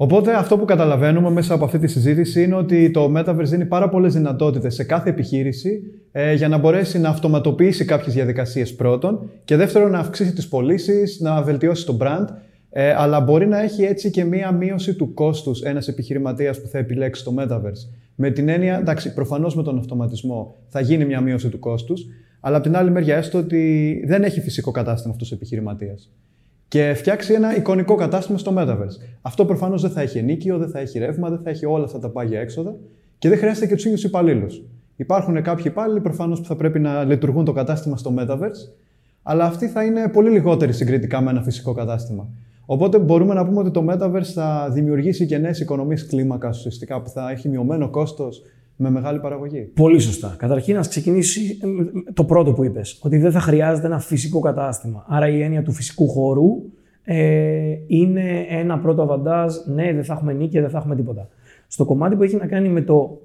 Οπότε αυτό που καταλαβαίνουμε μέσα από αυτή τη συζήτηση είναι ότι το Metaverse δίνει πάρα πολλές δυνατότητες σε κάθε επιχείρηση ε, για να μπορέσει να αυτοματοποιήσει κάποιες διαδικασίες πρώτον και δεύτερον να αυξήσει τις πωλήσεις, να βελτιώσει το brand ε, αλλά μπορεί να έχει έτσι και μία μείωση του κόστους ένας επιχειρηματίας που θα επιλέξει το Metaverse. Με την έννοια, εντάξει, προφανώς με τον αυτοματισμό θα γίνει μια μείωση του κόστους, αλλά από την άλλη μεριά έστω ότι δεν έχει φυσικό κατάστημα αυτός ο επιχειρηματίας και φτιάξει ένα εικονικό κατάστημα στο Metaverse. Αυτό προφανώς δεν θα έχει ενίκιο, δεν θα έχει ρεύμα, δεν θα έχει όλα αυτά τα πάγια έξοδα και δεν χρειάζεται και τους ίδιους υπαλλήλους. Υπάρχουν κάποιοι υπάλληλοι προφανώς που θα πρέπει να λειτουργούν το κατάστημα στο Metaverse, αλλά αυτοί θα είναι πολύ λιγότεροι συγκριτικά με ένα φυσικό κατάστημα. Οπότε μπορούμε να πούμε ότι το Metaverse θα δημιουργήσει και νέες οικονομίες κλίμακα ουσιαστικά που θα έχει μειωμένο κόστος με μεγάλη παραγωγή. Πολύ σωστά. Καταρχήν, να ξεκινήσει το πρώτο που είπες, ότι δεν θα χρειάζεται ένα φυσικό κατάστημα. Άρα η έννοια του φυσικού χώρου ε, είναι ένα πρώτο αβαντάζ. Ναι, δεν θα έχουμε νίκη, δεν θα έχουμε τίποτα. Στο κομμάτι που έχει να κάνει με το,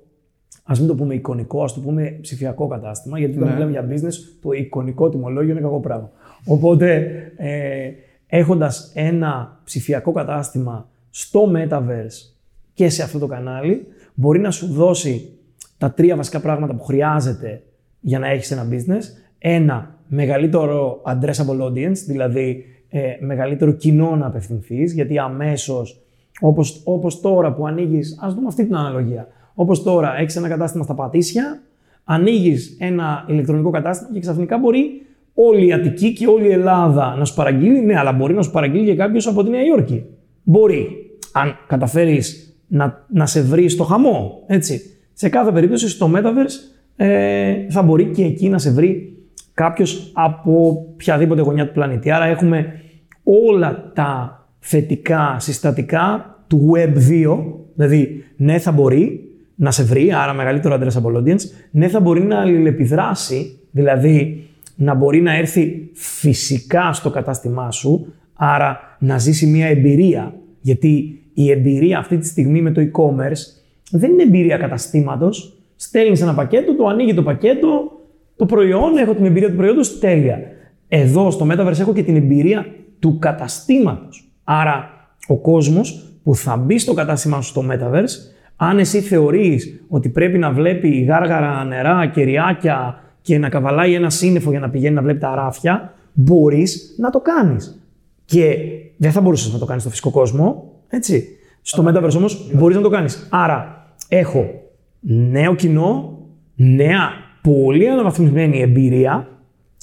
ας μην το πούμε εικονικό, ας το πούμε ψηφιακό κατάστημα, γιατί όταν ναι. μιλάμε για business, το εικονικό τιμολόγιο είναι κακό πράγμα. Οπότε, ε, έχοντας ένα ψηφιακό κατάστημα στο Metaverse και σε αυτό το κανάλι, μπορεί να σου δώσει τα τρία βασικά πράγματα που χρειάζεται για να έχεις ένα business. Ένα, μεγαλύτερο addressable audience, δηλαδή ε, μεγαλύτερο κοινό να απευθυνθείς, γιατί αμέσως, όπως, όπως τώρα που ανοίγεις, ας δούμε αυτή την αναλογία, όπως τώρα έχεις ένα κατάστημα στα Πατήσια, ανοίγεις ένα ηλεκτρονικό κατάστημα και ξαφνικά μπορεί όλη η Αττική και όλη η Ελλάδα να σου παραγγείλει, ναι, αλλά μπορεί να σου παραγγείλει και κάποιος από τη Νέα Υόρκη. Μπορεί, αν καταφέρεις να, να σε βρεις στο χαμό, έτσι. Σε κάθε περίπτωση στο Metaverse ε, θα μπορεί και εκεί να σε βρει κάποιος από οποιαδήποτε γωνιά του πλανήτη. Άρα έχουμε όλα τα θετικά συστατικά του Web 2, δηλαδή ναι θα μπορεί να σε βρει, άρα μεγαλύτερο addressable audience, ναι θα μπορεί να αλληλεπιδράσει, δηλαδή να μπορεί να έρθει φυσικά στο κατάστημά σου, άρα να ζήσει μια εμπειρία, γιατί η εμπειρία αυτή τη στιγμή με το e-commerce δεν είναι εμπειρία καταστήματος. Στέλνεις ένα πακέτο, το ανοίγει το πακέτο, το προϊόν, έχω την εμπειρία του προϊόντος, τέλεια. Εδώ στο Metaverse έχω και την εμπειρία του καταστήματος. Άρα, ο κόσμος που θα μπει στο κατάστημά σου στο Metaverse, αν εσύ θεωρείς ότι πρέπει να βλέπει γάργαρα νερά, κεριάκια και να καβαλάει ένα σύννεφο για να πηγαίνει να βλέπει τα ράφια, μπορείς να το κάνεις. Και δεν θα μπορούσες να το κάνεις στο φυσικό κόσμο, έτσι. Στο Metaverse όμως μπορείς να το κάνεις. Άρα, έχω νέο κοινό, νέα πολύ αναβαθμισμένη εμπειρία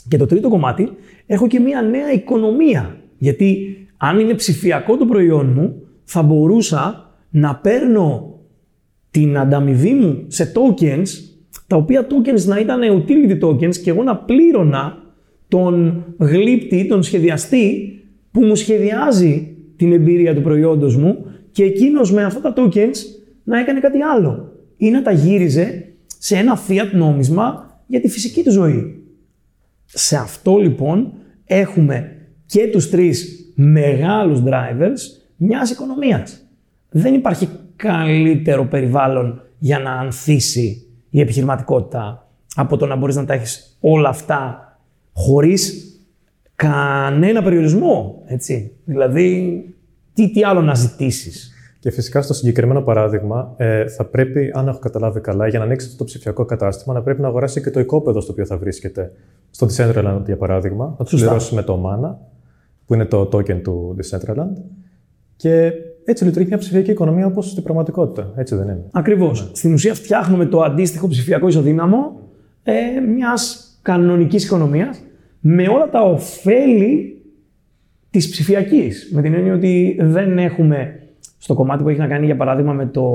και το τρίτο κομμάτι, έχω και μια νέα οικονομία. Γιατί αν είναι ψηφιακό το προϊόν μου, θα μπορούσα να παίρνω την ανταμοιβή μου σε tokens, τα οποία tokens να ήταν utility tokens και εγώ να πλήρωνα τον γλύπτη, τον σχεδιαστή που μου σχεδιάζει την εμπειρία του προϊόντος μου και εκείνος με αυτά τα tokens να έκανε κάτι άλλο ή να τα γύριζε σε ένα fiat νόμισμα για τη φυσική του ζωή. Σε αυτό λοιπόν έχουμε και τους τρεις μεγάλους drivers μιας οικονομίας. Δεν υπάρχει καλύτερο περιβάλλον για να ανθίσει η επιχειρηματικότητα από το να μπορείς να τα έχεις όλα αυτά χωρίς κανένα περιορισμό, έτσι. Δηλαδή, τι, τι άλλο να ζητήσεις. Και φυσικά στο συγκεκριμένο παράδειγμα, ε, θα πρέπει, αν έχω καταλάβει καλά, για να ανοίξει αυτό το ψηφιακό κατάστημα, να πρέπει να αγοράσει και το οικόπεδο στο οποίο θα βρίσκεται. Στο Decentraland, για παράδειγμα, θα του πληρώσει με το MANA, που είναι το token του Decentraland. Και έτσι λειτουργεί μια ψηφιακή οικονομία όπως στην πραγματικότητα. Έτσι δεν είναι. Ακριβώς. Ναι. Στην ουσία, φτιάχνουμε το αντίστοιχο ψηφιακό ισοδύναμο ε, μιας κανονικής οικονομίας με όλα τα ωφέλη της ψηφιακής. Με την έννοια ότι δεν έχουμε στο κομμάτι που έχει να κάνει για παράδειγμα με, το,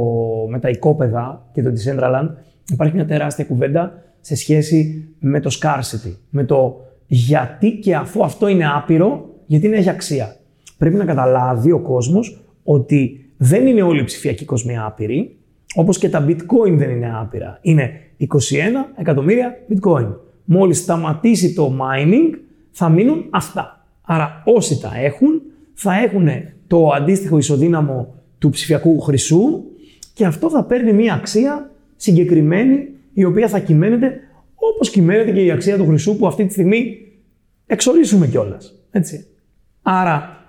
με τα οικόπεδα και το Decentraland, υπάρχει μια τεράστια κουβέντα σε σχέση με το scarcity. Με το γιατί και αφού αυτό είναι άπειρο, γιατί είναι έχει αξία. Πρέπει να καταλάβει ο κόσμος ότι δεν είναι όλοι οι ψηφιακοί κόσμοι άπειροι, όπως και τα bitcoin δεν είναι άπειρα. Είναι 21 εκατομμύρια bitcoin. Μόλις σταματήσει το mining, θα μείνουν αυτά. Άρα όσοι τα έχουν, θα έχουν το αντίστοιχο ισοδύναμο του ψηφιακού χρυσού και αυτό θα παίρνει μια αξία συγκεκριμένη η οποία θα κυμαίνεται όπως κυμαίνεται και η αξία του χρυσού που αυτή τη στιγμή εξορίσουμε κιόλας. Έτσι. Άρα,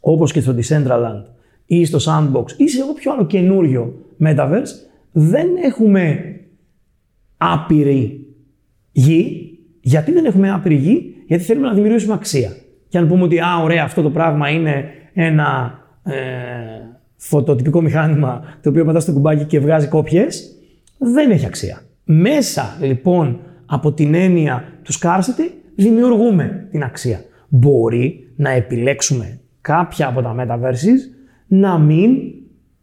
όπως και στο Decentraland ή στο Sandbox ή σε όποιο άλλο καινούριο Metaverse, δεν έχουμε άπειρη γη. Γιατί δεν έχουμε άπειρη γη, Γιατί θέλουμε να δημιουργήσουμε αξία. Και αν πούμε ότι, α, ωραία, αυτό το πράγμα είναι ένα ε, φωτοτυπικό μηχάνημα το οποίο πατάς στο κουμπάκι και βγάζει κόπιες, δεν έχει αξία. Μέσα λοιπόν από την έννοια του scarcity δημιουργούμε την αξία. Μπορεί να επιλέξουμε κάποια από τα metaverses να μην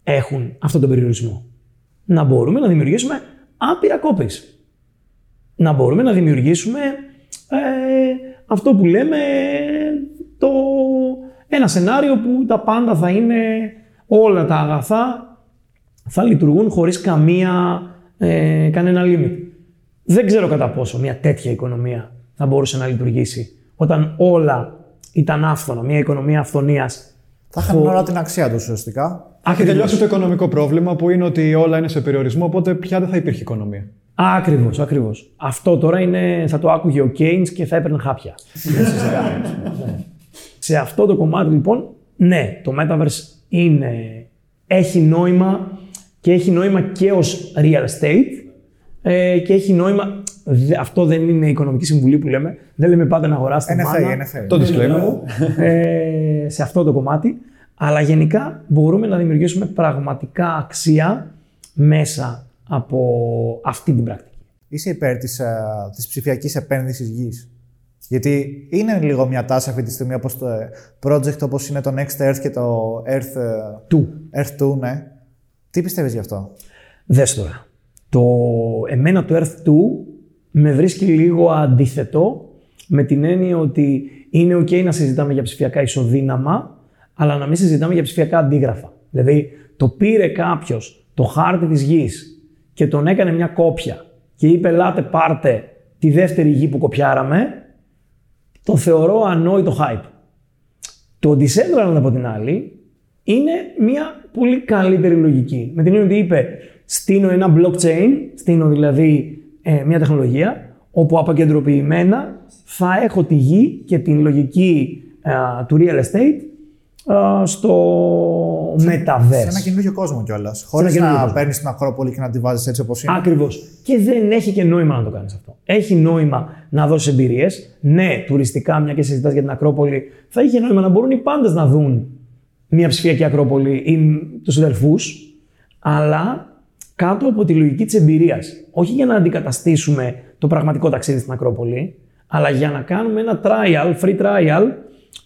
έχουν αυτόν τον περιορισμό. Να μπορούμε να δημιουργήσουμε άπειρα κόπες. Να μπορούμε να δημιουργήσουμε ε, αυτό που λέμε το, ένα σενάριο που τα πάντα θα είναι όλα τα αγαθά θα λειτουργούν χωρίς καμία, ε, κανένα limit. Δεν ξέρω κατά πόσο μια τέτοια οικονομία θα μπορούσε να λειτουργήσει όταν όλα ήταν άφθονα, μια οικονομία αυθονίας. Θα είχαν όλα την αξία τους ουσιαστικά. Έχει τελειώσει το οικονομικό πρόβλημα που είναι ότι όλα είναι σε περιορισμό, οπότε πια δεν θα υπήρχε οικονομία. Ακριβώς, ακριβώς. Αυτό τώρα είναι, θα το άκουγε ο Keynes και θα έπαιρνε χάπια. σε αυτό το κομμάτι λοιπόν, ναι, το Metaverse είναι, έχει νόημα και έχει νόημα και ως real estate ε, και έχει νόημα, αυτό δεν είναι η οικονομική συμβουλή που λέμε, δεν λέμε πάντα να αγοράσετε NFA, μάνα, NFA. Το disclaimer. ε, σε αυτό το κομμάτι, αλλά γενικά μπορούμε να δημιουργήσουμε πραγματικά αξία μέσα από αυτή την πρακτική. Είσαι υπέρ της, ε, της ψηφιακής επένδυσης γης; Γιατί είναι λίγο μια τάση αυτή τη στιγμή όπως το ε, project όπως είναι το Next Earth και το Earth ε, 2. Earth 2, ναι. Τι πιστεύεις γι' αυτό; Δες τώρα. Το, εμένα το Earth 2 με βρίσκει λίγο αντίθετο με την έννοια ότι είναι ok να συζητάμε για ψηφιακά ισοδύναμα, αλλά να μην συζητάμε για ψηφιακά αντίγραφα. Δηλαδή, το πήρε κάποιος το χάρτη της γης και τον έκανε μια κόπια και είπε «Λάτε πάρτε τη δεύτερη γη που κοπιάραμε», το θεωρώ ανόητο hype. Το Decentraland από την άλλη είναι μια πολύ καλύτερη λογική. Με την έννοια ότι είπε στείνω ένα blockchain, στείνω δηλαδή ε, μια τεχνολογία όπου αποκεντρωποιημένα θα έχω τη γη και την λογική ε, του real estate ε, στο metaverse. Σε ένα καινούργιο κόσμο κιόλας. Χωρίς να παίρνεις την Ακρόπολη και να τη βάζεις έτσι όπως είναι. Ακριβώς. Και δεν έχει και νόημα να το κάνεις αυτό. Έχει νόημα να δώσεις εμπειρίες. Ναι, τουριστικά, μια και συζητάς για την Ακρόπολη, θα είχε νόημα να μπορούν οι πάντες να δουν μια ψηφιακή Ακρόπολη ή τους αδερφού, αλλά κάτω από τη λογική της εμπειρίας. Όχι για να αντικαταστήσουμε το πραγματικό ταξίδι στην Ακρόπολη, αλλά για να κάνουμε ένα trial, free trial,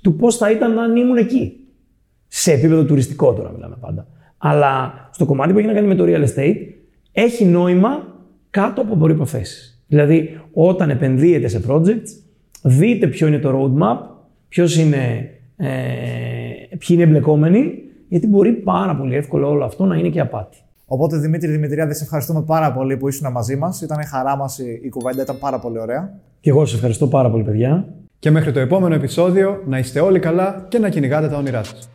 του πώς θα ήταν αν ήμουν εκεί. Σε επίπεδο τουριστικό τώρα μιλάμε πάντα. Αλλά στο κομμάτι που έχει να κάνει με το real estate, έχει νόημα κάτω από προποθέσει. Δηλαδή, όταν επενδύετε σε projects, δείτε ποιο είναι το roadmap, ποιος είναι, ε, ποιοι είναι εμπλεκόμενοι, γιατί μπορεί πάρα πολύ εύκολο όλο αυτό να είναι και απάτη. Οπότε Δημήτρη Δημητριάδη, σε ευχαριστούμε πάρα πολύ που ήσουν μαζί μας. Ήταν χαρά μας η κουβέντα, ήταν πάρα πολύ ωραία. Και εγώ σας ευχαριστώ πάρα πολύ, παιδιά. Και μέχρι το επόμενο επεισόδιο να είστε όλοι καλά και να κυνηγάτε τα όνειρά σας.